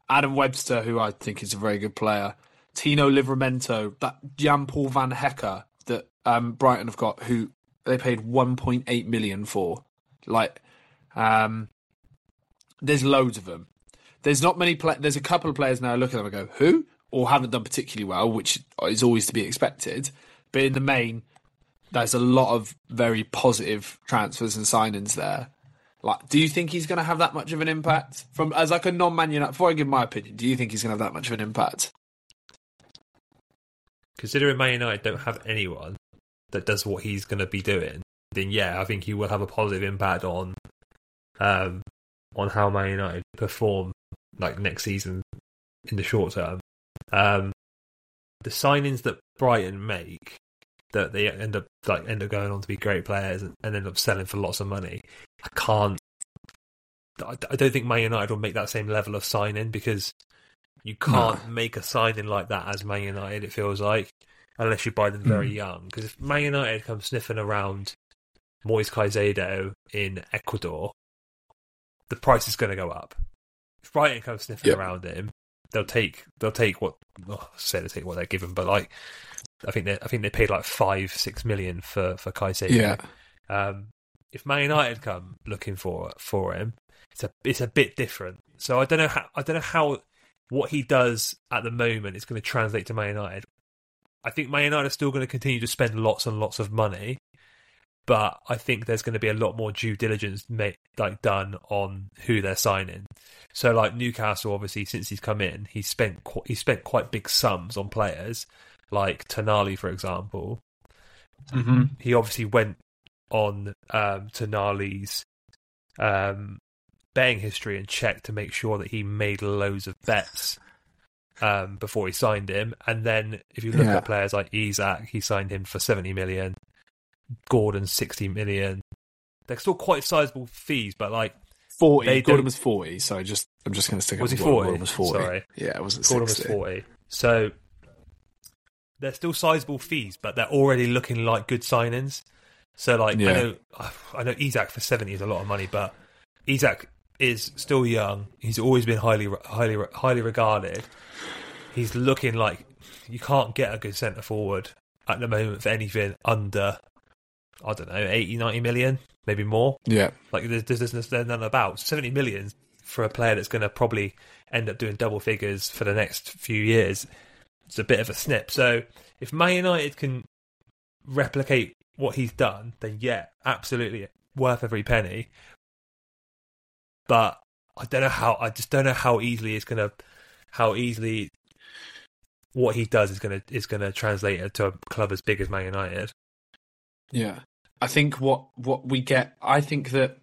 Adam Webster, who I think is a very good player, Tino Livramento, that Jan Paul Van Hecke that um, Brighton have got, who they paid 1.8 million for. Like, um, there's loads of them. There's not many. Play- there's a couple of players now. I look at them and go, who? Or haven't done particularly well, which is always to be expected. But in the main, there's a lot of very positive transfers and signings there. Like, do you think he's going to have that much of an impact from as like a non-Man United? Before I give my opinion, do you think he's going to have that much of an impact? Considering Man United don't have anyone that does what he's going to be doing, then yeah, I think he will have a positive impact on um on how Man United perform like next season in the short term. Um, the signings that Brighton make that they end up like end up going on to be great players and, and end up selling for lots of money. I can't. I, I don't think Man United will make that same level of signing because you can't make a signing like that as Man United. It feels like unless you buy them very hmm. young. Because if Man United come sniffing around Moise Caicedo in Ecuador, the price is going to go up. If Brighton come sniffing Yep. around him, they'll take they'll take what oh, say they take what they're given, but like I think they I think they paid like five six million for for Caicedo. Yeah. Um, if Man United come looking for for him, it's a it's a bit different. So I don't know how I don't know how what he does at the moment is going to translate to Man United. I think Man United are still going to continue to spend lots and lots of money, but I think there's going to be a lot more due diligence made, like done on who they're signing. So like Newcastle, obviously, since he's come in, he's spent qu- he spent quite big sums on players, like Tonali, for example Mm-hmm. he obviously went on um, Tonali's um, betting history and checked to make sure that he made loads of bets um, before he signed him. And then if you look Yeah. at players like Isak, he signed him for 70 million, Gordon 60 million. They're still quite sizable fees, but like Forty. They Gordon don't- was forty. So I just I'm just going to stick. Was up he with 40? Gordon was forty. Sorry. Yeah, it wasn't Gordon sixty. was 40. So they're still sizable fees, but they're already looking like good signings. So like Yeah. I know I know Isak for 70 is a lot of money, but Isak is still young. He's always been highly highly highly regarded. He's looking like you can't get a good centre forward at the moment for anything under I don't know 80 90 million, maybe more. Yeah. Like there's, there's, there's there's none about seventy million for a player that's going to probably end up doing double figures for the next few years. It's a bit of a snip. So if Man United can replicate what he's done, then yeah, absolutely worth every penny. But I don't know how. I just don't know how easily it's gonna, how easily what he does is gonna is gonna translate to a club as big as Man United. Yeah, I think what what we get. I think that.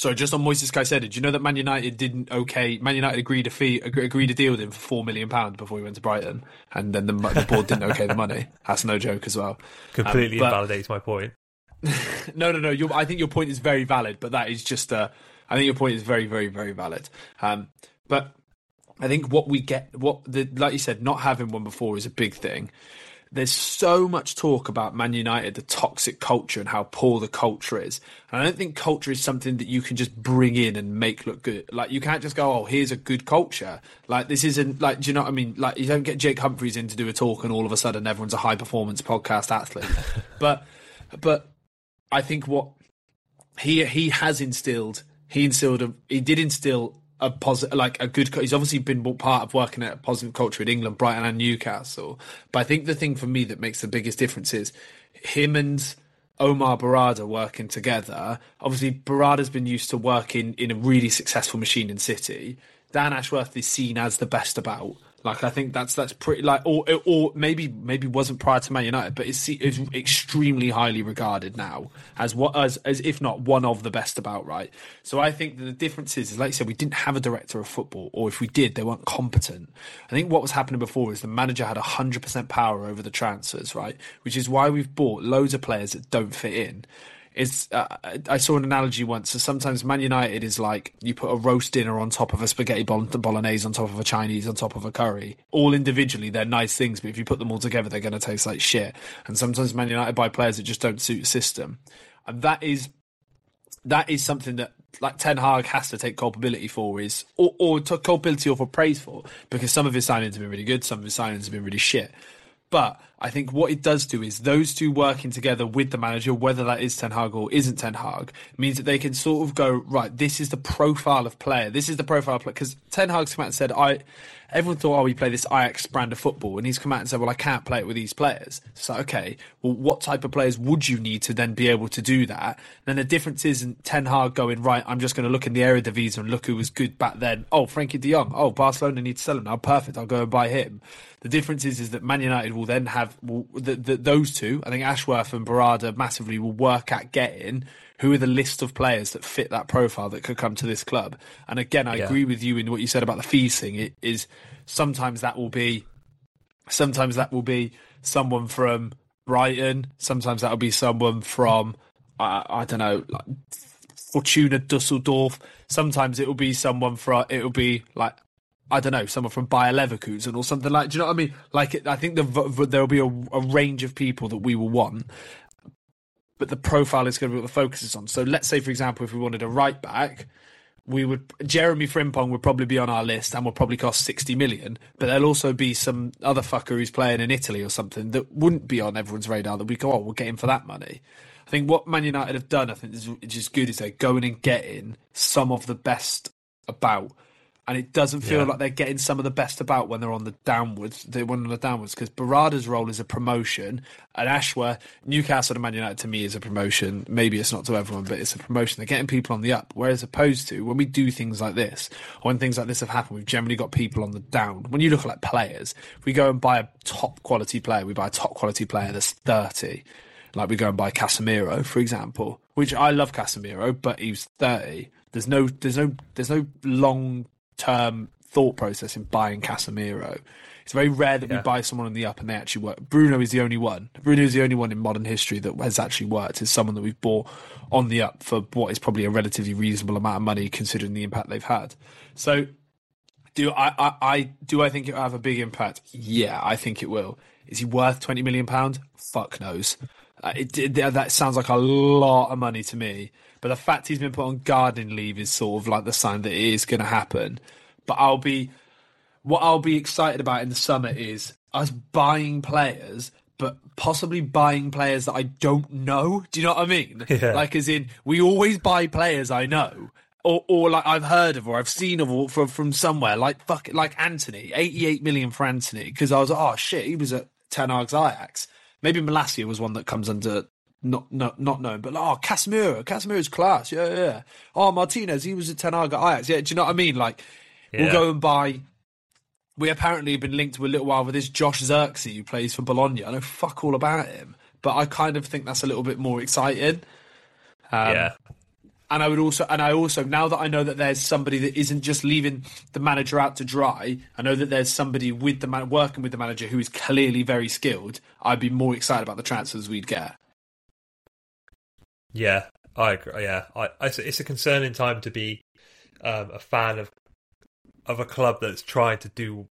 Sorry, just on Moises Caicedo, do you know that Man United didn't okay? Man United agreed a fee, agreed a deal with him for four million pounds before he went to Brighton, and then the, the board didn't okay the money. That's no joke as well. Completely um, but, invalidates my point. no, no, no. I think your point is very valid, but that is just I think your point is very, very, very valid. Um, but I think what we get, what the like you said, not having one before is a big thing. There's so much talk about Man United, the toxic culture, and how poor the culture is. And I don't think culture is something that you can just bring in and make look good. Like you can't just go, "Oh, here's a good culture." Like this isn't like, do you know what I mean? Like you don't get Jake Humphries in to do a talk, and all of a sudden everyone's a high performance podcast athlete. but, but I think what he he has instilled he instilled a, he did instill a positive, like a good. He's obviously been part of working at a positive culture in England, Brighton, and Newcastle. But I think the thing for me that makes the biggest difference is him and Omar Berrada working together. Obviously, Berrada's been used to working in a really successful machine in City. Dan Ashworth is seen as the best about. Like I think that's that's pretty like or or maybe maybe wasn't prior to Man United, but it's, it's extremely highly regarded now as what as as if not one of the best about right. So I think the difference is, is like I said, we didn't have a director of football, or if we did, they weren't competent. I think what was happening before is the manager had hundred percent power over the transfers, right? Which is why we've bought loads of players that don't fit in it's uh, I saw an analogy once. So sometimes Man United is like you put a roast dinner on top of a spaghetti bolognese on top of a Chinese on top of a curry. All individually they're nice things, but if you put them all together, they're going to taste like shit. And sometimes Man United buy players that just don't suit the system, and that is that is something that like Ten Hag has to take culpability for is or, or culpability or for praise for because some of his signings have been really good, some of his signings have been really shit. But I think what it does do is those two working together with the manager, whether that is Ten Hag or isn't Ten Hag, means that they can sort of go right. This is the profile of player. This is the profile of player because Ten Hag's come out and said, "I." Everyone thought, "Oh, we play this Ajax brand of football," and he's come out and said, "Well, I can't play it with these players." So, okay, well, what type of players would you need to then be able to do that? then the difference isn't Ten Hag going right. I'm just going to look in the area of Eredivisie and look who was good back then. Oh, Frenkie De Jong. Oh, Barcelona need to sell him now. Perfect. I'll go and buy him. The difference is, is that Man United will then have will, the, the, those two. I think Ashworth and Berrada massively will work at getting who are the list of players that fit that profile that could come to this club. And again, I yeah. agree with you in what you said about the fees thing. It is sometimes that will be, sometimes that will be someone from Brighton. Sometimes that will be someone from uh, I don't know. Like, Fortuna Dusseldorf. Sometimes it will be someone from. It will be like I don't know, someone from Bayer Leverkusen or something like. Do you know what I mean? Like, I think the, there will be a, a, range of people that we will want, but the profile is going to be what the focus is on. So, let's say, for example, if we wanted a right back, we would Jeremy Frimpong would probably be on our list and would probably cost sixty million. But there'll also be some other fucker who's playing in Italy or something that wouldn't be on everyone's radar. That we go, oh, we'll get him for that money. I think what Man United have done, I think, is just good is they're going and getting some of the best about and it doesn't feel yeah. like they're getting some of the best about when they're on the downwards. They went on the downwards because Berrada's role is a promotion, and Ashworth, Newcastle and Man United to me is a promotion. Maybe it's not to everyone, but it's a promotion. They're getting people on the up. Whereas opposed to when we do things like this, or when things like this have happened, we've generally got people on the down. When you look at like players, if we go and buy a top quality player, we buy a top quality player that's thirty. Like we go and buy Casemiro, for example, which I love Casemiro, but he's thirty. There's no, there's no, there's no long term thought process in buying Casemiro. It's very rare that yeah. we buy someone on the up and they actually work. Bruno is the only one. Bruno is the only one in modern history that has actually worked. Is someone that we've bought on the up for what is probably a relatively reasonable amount of money considering the impact they've had. So, do I, I, I do I think it will have a big impact? Yeah, I think it will. Is he worth twenty million pound? Fuck knows. Uh, it, it, that sounds like a lot of money to me. But the fact he's been put on gardening leave is sort of like the sign that it is going to happen. But I'll be, what I'll be excited about in the summer is us buying players, but possibly buying players that I don't know. Do you know what I mean? Yeah. Like, as in, we always buy players I know. or, or like I've heard of or I've seen of or from from somewhere like fuck like Antony, eighty eight million for Antony, because I was like, oh shit, he was at Ten Hag's Ajax. Maybe Malacia was one that comes under not not not known, but like, oh Casemiro, Casemiro's class, yeah yeah. Oh Martinez, he was at Ten Hag Ajax, yeah. Do you know what I mean? Like Yeah. we'll go and buy. We apparently have been linked to a little while with this Josh Zirkzee who plays for Bologna. I know fuck all about him, but I kind of think that's a little bit more exciting. Um, yeah, and I would also, and I also, now that I know that there's somebody that isn't just leaving the manager out to dry, I know that there's somebody with the man working with the manager who is clearly very skilled. I'd be more excited about the transfers we'd get. Yeah, I agree. Yeah, I, I, it's a concerning time to be um, a fan of of a club that's trying to do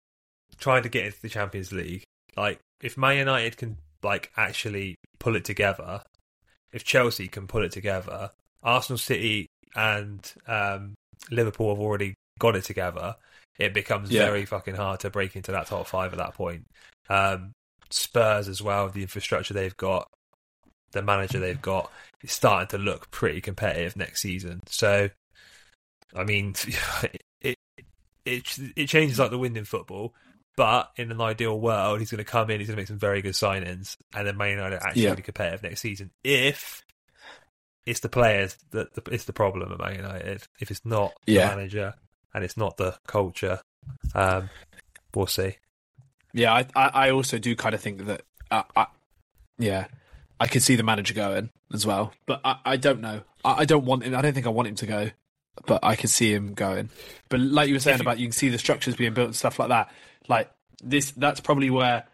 trying to get into the Champions League. Like, if Man United can like actually pull it together, if Chelsea can pull it together, Arsenal, City, and um, Liverpool have already got it together. It becomes Yeah. very fucking hard to break into that top five at that point. Um, Spurs as well, the infrastructure they've got, the manager they've got, is starting to look pretty competitive next season. So, I mean, it it it changes like the wind in football. But in an ideal world, he's going to come in, he's going to make some very good signings, and then Man United actually Yeah. be competitive next season. If it's the players that the, it's the problem at Man United. If it's not Yeah. the manager and it's not the culture, um, we'll see. Yeah, I, I, I also do kind of think that, uh, I, yeah, I could see the manager going as well, but I, I don't know. I, I don't want him. I don't think I want him to go, but I could see him going. But like you were saying about, you can see the structures being built and stuff like that. Like this, that's probably where.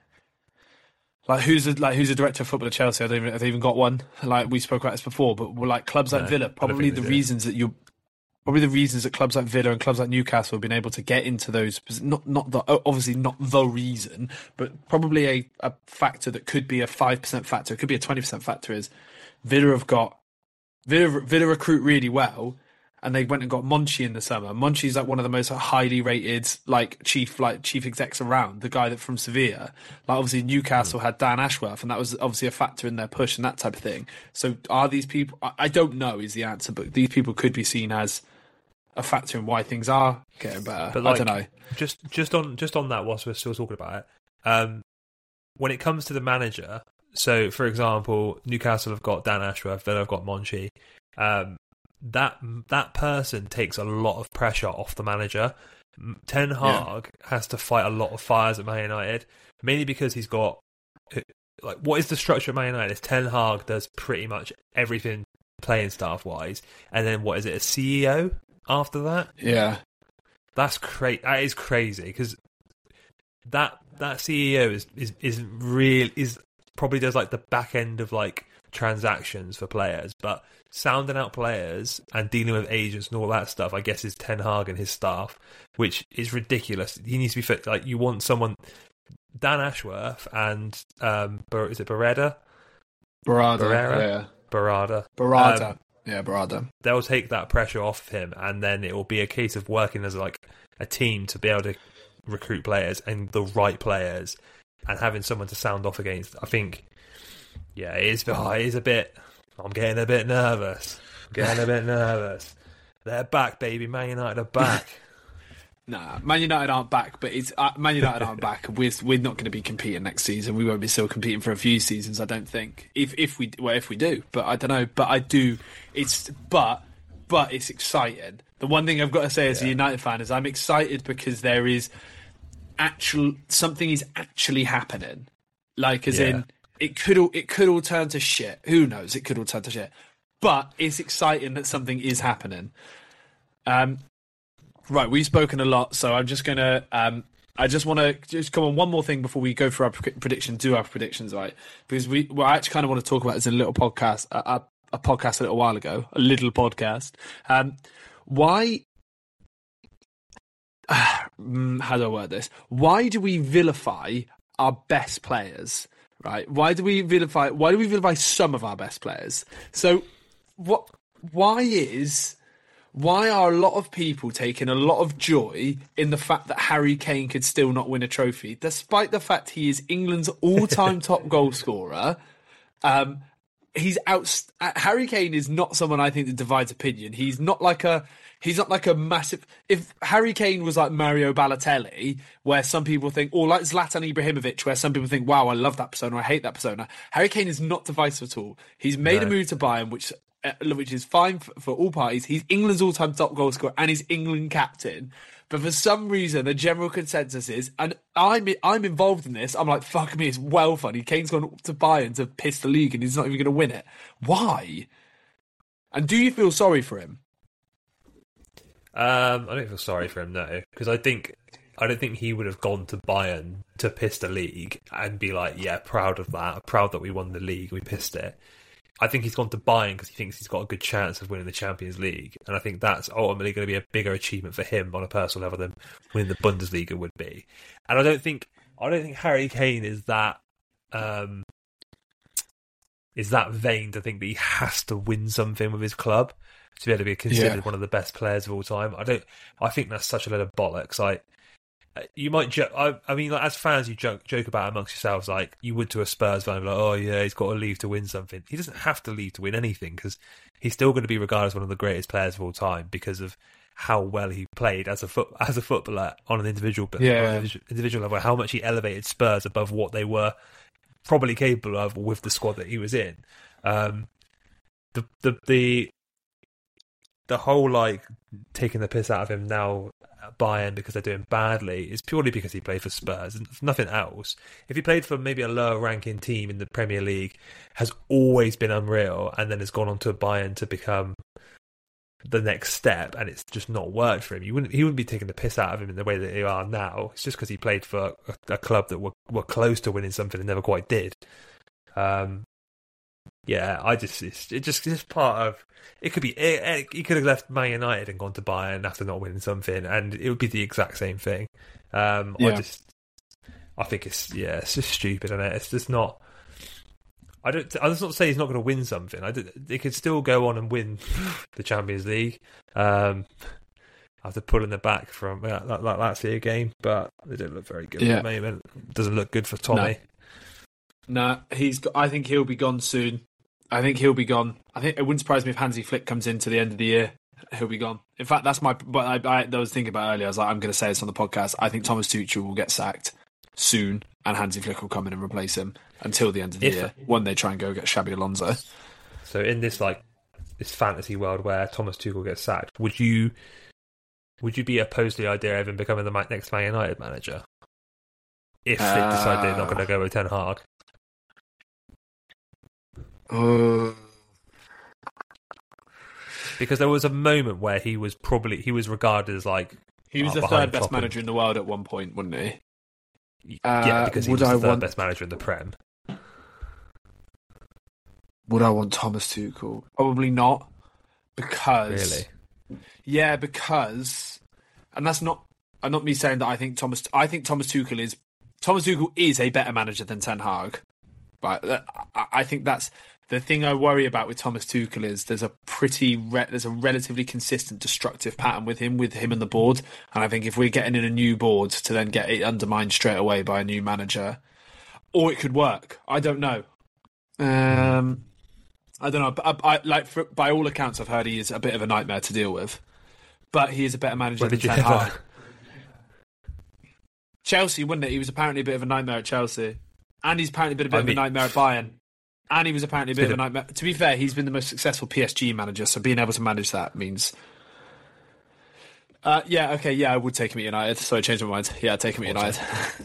Like who's a, like who's the director of football at Chelsea? I don't even have they even got one. Like we spoke about this before, but we're like clubs like No, Villa, probably the do. reasons that you probably the reasons that clubs like Villa and clubs like Newcastle have been able to get into those not not the obviously not the reason, but probably a, a factor that could be a five percent factor, it could be a twenty percent factor is Villa have got Villa, Villa recruit really well, and they went and got Monchi in the summer. Monchi's like one of the most highly rated like chief like chief execs around. The guy that from Sevilla, like obviously Newcastle had Dan Ashworth, and that was obviously a factor in their push and that type of thing. So are these people? I, I don't know is the answer, but these people could be seen as a factor in why things are getting better. But like, I don't know. Just just on just on that, whilst we're still talking about it, um, when it comes to the manager, so for example, Newcastle have got Dan Ashworth, Villa have got Monchi. Um, that that person takes a lot of pressure off the manager. Ten Hag has to fight a lot of fires at Man United, mainly because he's got uh, like what is the structure of Man United? Is Ten Hag does pretty much everything playing staff wise, and then what is it? A CEO after that? Yeah, That's crazy. That is crazy because that that CEO is is is real is probably does like the back end of like transactions for players, but sounding out players and dealing with agents and all that stuff, I guess, is Ten Hag and his staff, which is ridiculous. He needs to be fit. Like you want someone, Dan Ashworth and um, is it Beretta? Berrada. Barrera? Yeah, Berrada. Berrada. Um, yeah, Berrada. they'll take that pressure off him, and then it will be a case of working as like a team to be able to recruit players and the right players, and having someone to sound off against. I think, yeah, it is. Oh, it is a bit. I'm getting a bit nervous. I'm getting a bit nervous. They're back, baby. Man United are back. Nah, Man United aren't back, but it's uh, Man United aren't back. We're we're not going to be competing next season. We won't be still competing for a few seasons, I don't think. If if we well, if we do, but I don't know. But I do. It's but but it's exciting. The one thing I've got to say as a United fan is I'm excited because there is actual something is actually happening. Like as Yeah. in it could all it could all turn to shit. Who knows? It could all turn to shit. But it's exciting that something is happening. Um, Right, we've spoken a lot, so I'm just gonna. Um, I just want to just come on one more thing before we go for our pre- predictions. Do our predictions right? Because we, well, I actually kind of want to talk about this in a little podcast, a, a, a podcast a little while ago, a little podcast. Um, why? Mm, how do I word this? Why do we vilify our best players? Right? Why do we vilify? Why do we vilify some of our best players? So, what? Why is? Why are a lot of people taking a lot of joy in the fact that Harry Kane could still not win a trophy, despite the fact he is England's all-time top goal scorer? Um, he's out. Uh, Harry Kane is not someone I think that divides opinion. He's not like a. He's not like a massive. If Harry Kane was like Mario Balotelli, where some people think, or like Zlatan Ibrahimovic, where some people think, "Wow, I love that persona, I hate that persona." Harry Kane is not divisive at all. He's made no. a move to Bayern, which uh, which is fine for, for all parties. He's England's all-time top goal scorer, and he's England captain. But for some reason, the general consensus is, and I'm I'm involved in this. I'm like, fuck me, it's well funny. Kane's gone to Bayern to piss the league, and he's not even going to win it. Why? And do you feel sorry for him? Um, I don't feel sorry for him, no, because I think I don't think he would have gone to Bayern to piss the league and be like, yeah, proud of that, proud that we won the league, we pissed it. I think he's gone to Bayern because he thinks he's got a good chance of winning the Champions League, and I think that's ultimately going to be a bigger achievement for him on a personal level than winning the Bundesliga would be. And I don't think I don't think Harry Kane is that um, is that vain to think that he has to win something with his club to be able to be considered yeah. one of the best players of all time. I don't. I think that's such a lot of bollocks. Like you might joke. I, I mean, like, as fans, you joke joke about amongst yourselves, like you would to a Spurs fan, like, oh yeah, he's got to leave to win something. He doesn't have to leave to win anything because he's still going to be regarded as one of the greatest players of all time because of how well he played as a foot as a footballer on an individual yeah. On individual level, how much he elevated Spurs above what they were probably capable of with the squad that he was in. Um, the the the the whole like taking the piss out of him now Bayern because they're doing badly is purely because he played for Spurs and nothing else. If he played for maybe a lower ranking team in the Premier League, has always been unreal, and then has gone on to Bayern to become the next step, and it's just not worked for him. You wouldn't he wouldn't be taking the piss out of him in the way that they are now. It's just because he played for a, a, club that were were close to winning something and never quite did. Um, yeah, I just it's, it just it's part of it. Could be it, he could have left Man United and gone to Bayern after not winning something, and it would be the exact same thing. Um, yeah. I just I think it's yeah, it's just stupid, and it? it's just not. I don't. I just not say he's not going to win something. I they could still go on and win the Champions League. Um, after pulling the back from that, that, that Lazio game, but they don't look very good yeah. at the moment. Doesn't look good for Tommy. No, nah, he's. I think he'll be gone soon. I think he'll be gone. I think it wouldn't surprise me if Hansi Flick comes in to the end of the year. He'll be gone. In fact, that's my. But I, I, I was thinking about earlier. I was like, I'm going to say this on the podcast. I think Thomas Tuchel will get sacked soon, and Hansi Flick will come in and replace him until the end of the if, year when they try and go get Xabi Alonso. So in this like this fantasy world where Thomas Tuchel gets sacked, would you would you be opposed to the idea of him becoming the next Man United manager if uh, they decide they're not going to go with Ten Hag? Uh, because there was a moment where he was probably he was regarded as like he was uh, the third best manager in the world at one point, wasn't he? Yeah, uh, because he was the I third want... best manager in the Prem. Would I want Thomas Tuchel? Probably not, because really, yeah, because, and that's not. I'm not me saying that I think Thomas. I think Thomas Tuchel is Thomas Tuchel is a better manager than Ten Hag, but I think that's the thing I worry about with Thomas Tuchel is there's a pretty re- there's a relatively consistent destructive pattern with him with him and the board, and I think if we're getting in a new board to then get it undermined straight away by a new manager, or it could work. I don't know. Um, I don't know. I, I, like for, by all accounts, I've heard he is a bit of a nightmare to deal with, but he is a better manager than Ten Hag. Chelsea, wouldn't it? He was apparently a bit of a nightmare at Chelsea, and he's apparently been a bit I of mean, a nightmare at Bayern. And he was apparently a bit of a nightmare. To be fair, he's been the most successful PSG manager, so being able to manage that means. Uh, yeah, okay, yeah, I would take him at United. Sorry, I changed my mind. Yeah, I'd take him at United.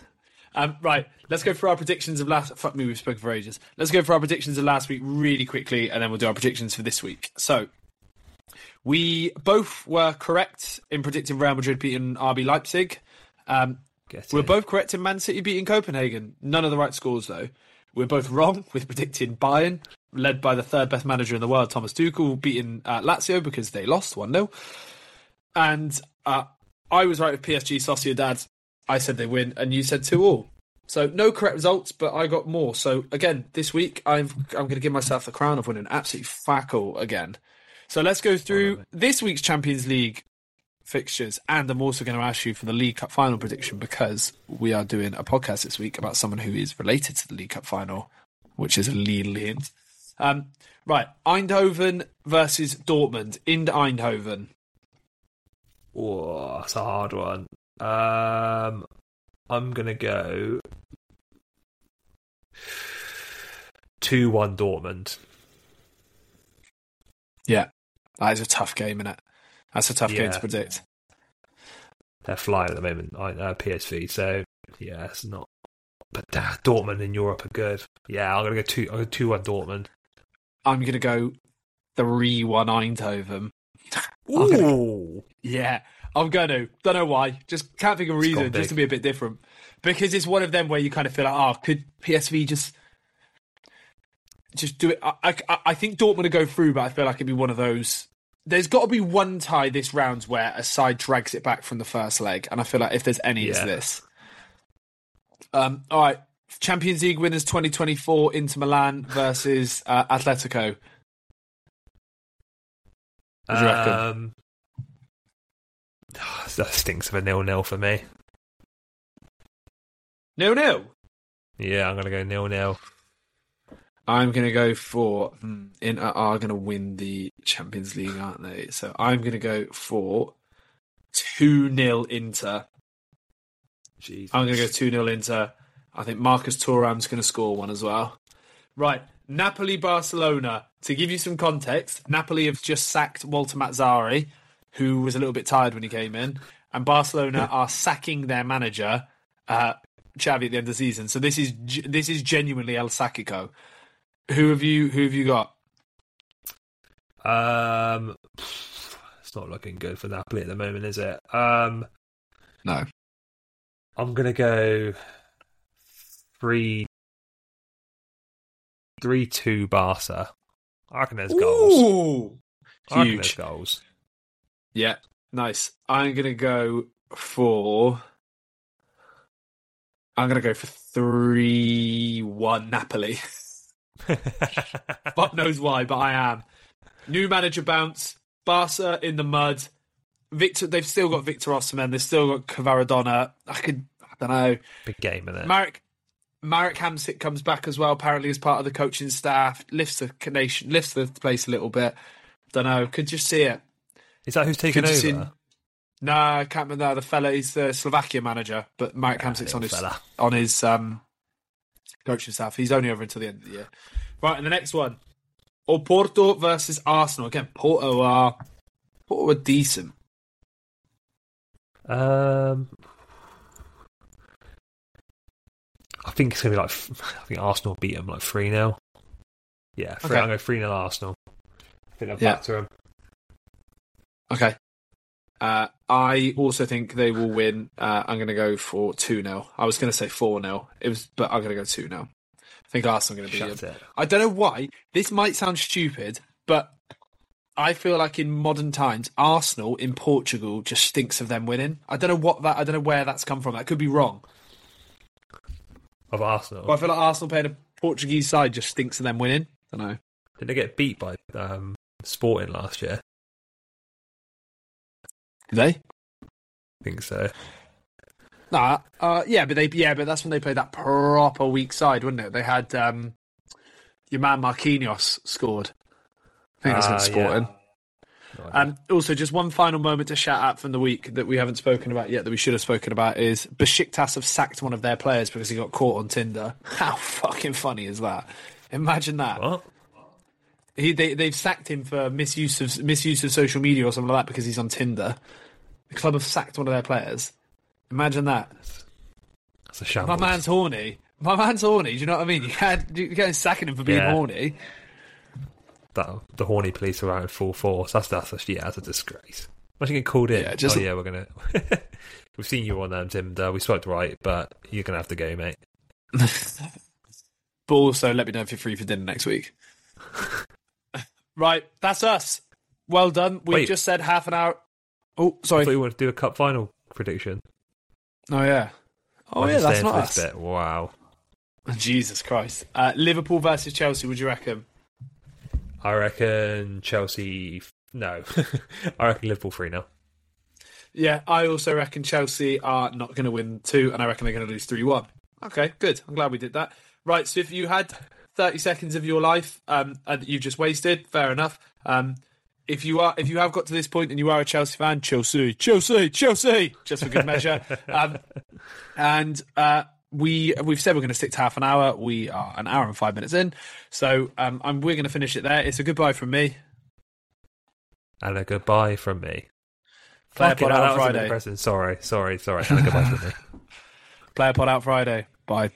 um, right, let's go for our predictions of last. Fuck me, we've spoken for ages. Let's go for our predictions of last week really quickly, and then we'll do our predictions for this week. So, we both were correct in predicting Real Madrid beating RB Leipzig. Um, we're both correct in Man City beating Copenhagen. None of the right scores, though. We're both wrong with predicting Bayern, led by the third best manager in the world, Thomas Tuchel, beating uh, Lazio because they lost 1 0. And uh, I was right with PSG Sociedad. I said they win, and you said 2 all. So no correct results, but I got more. So again, this week I'm I'm going to give myself the crown of winning absolutely fackle again. So let's go through this week's Champions League fixtures, and I'm also going to ask you for the League Cup final prediction because we are doing a podcast this week about someone who is related to the League Cup final, which is a Lille. Um, right, Eindhoven versus Dortmund in Eindhoven. Oh, that's a hard one. Um, I'm gonna go two one Dortmund. Yeah, that is a tough game, isn't it? That's a tough game to predict. They're flying at the moment. Uh, PSV. So yeah, it's not. But uh, Dortmund in Europe are good. Yeah, I'm gonna go two. I'm go two one Dortmund. I'm going to go 3 1 Eindhoven. I'm gonna- Ooh, Yeah, I'm going to. Don't know why. Just can't think of a reason, just to be a bit different. Because it's one of them where you kind of feel like, oh, could PSV just. Just do it. I, I, I think Dortmund will go through, but I feel like it'd be one of those. There's got to be one tie this round where a side drags it back from the first leg, and I feel like if there's any, it's this. Um, all right, Champions League winners 2024 Inter Milan versus uh, Atletico. What do you reckon? um, that stinks of a nil nil for me. No, no. Yeah, I'm gonna go nil nil. I'm going to go for hmm, Inter are going to win the Champions League, aren't they? So I'm going to go for 2 0 Inter. Jeez. I'm going to go 2 0 Inter. I think Marcus Thuram's going to score one as well. Right. Napoli Barcelona. To give you some context, Napoli have just sacked Walter Mazzarri, who was a little bit tired when he came in, and Barcelona are sacking their manager, uh, Xavi, at the end of the season. So this is this is genuinely El Sacico. Who have you who have you got? Um, it's not looking good for Napoli at the moment, is it? Um, No. I'm gonna go three, three two Barca. I reckon there's goals. Ooh, I reckon there's goals. Yeah, nice. I'm gonna go for. I'm gonna go for three one Napoli. Fuck knows why, but I am. New manager bounce. Barca in the mud. Victor, they've still got Victor Osimhen. They've still got Kvaradona. I could, I don't know. Big game in it. Marek, Marek Hamsik comes back as well. Apparently, as part of the coaching staff, lifts the nation, lifts the place a little bit. Don't know. Could just see it. Is that who's taking Could over? you see- No, I can't remember the fella. He's the Slovakia manager, but Marek Ah, Hamsik's on his fella. on his um, coaching staff. He's only over until the end of the year. Right, and the next one, Oporto versus Arsenal. Again, Porto are Porto are decent. Um, I think it's gonna be like I think Arsenal beat them like three 0 Yeah, three, Okay. I'm going three 0 Arsenal. I think they'll Yeah. back to them. Okay. Uh, I also think they will win. Uh, I'm going to go for 2 0. I was going to say 4 0. It was, but I'm going to go 2 0. I think Arsenal are going to beat Shut them. I don't know why. This might sound stupid, but I feel like in modern times, Arsenal in Portugal just stinks of them winning. I don't know what that. I don't know where that's come from. That could be wrong. Of Arsenal, But I feel like Arsenal playing a Portuguese side just stinks of them winning. I don't know. did they get beat by um, Sporting last year? Did they? I think so. Nah, uh, yeah, but they yeah, but that's when they played that proper weak side, wasn't it? They had um, your man Marquinhos scored. I think that's against Sporting. No. Um, also, just one final moment to shout out from the week that we haven't spoken about yet, that we should have spoken about, is Besiktas have sacked one of their players because he got caught on Tinder. How fucking funny is that? Imagine that. what? He they they've sacked him for misuse of misuse of social media or something like that because he's on Tinder. The club have sacked one of their players. Imagine that. That's a My man's horny. My man's horny. Do you know what I mean? You can't you can't sacking him for being Yeah. horny. that the horny police are out in full force. That's that's a, yeah, that's a disgrace. Imagine getting called in. Yeah, just- oh yeah, we're gonna. We've seen you on um, Tinder. We swiped right, but you're gonna have to go, mate. But also, let me know if you're free for dinner next week. right, that's us. Well done. We've Wait. just said half an hour. Oh, I sorry. thought you wanted to do a cup final prediction. Oh yeah. Oh I'm yeah, that's not us. bit. Wow. Jesus Christ. Uh, Liverpool versus Chelsea. Would you reckon? I reckon Chelsea. No, I reckon Liverpool three now. Yeah, I also reckon Chelsea are not going to win two, and I reckon they're going to lose three one. Okay, good. I'm glad we did that. Right, so if you had 30 seconds of your life um, and that you've just wasted, fair enough. Um, if you are if you have got to this point and you are a Chelsea fan, Chelsea, Chelsea, Chelsea, just for good measure. um, and uh, we we've said we're going to stick to half an hour. We are an hour and five minutes in, so um, I'm, we're going to finish it there. It's a goodbye from me. And a goodbye from me. Player pod out bit Friday. Sorry, sorry, sorry. And a goodbye from me. Player pod out Friday. Bye.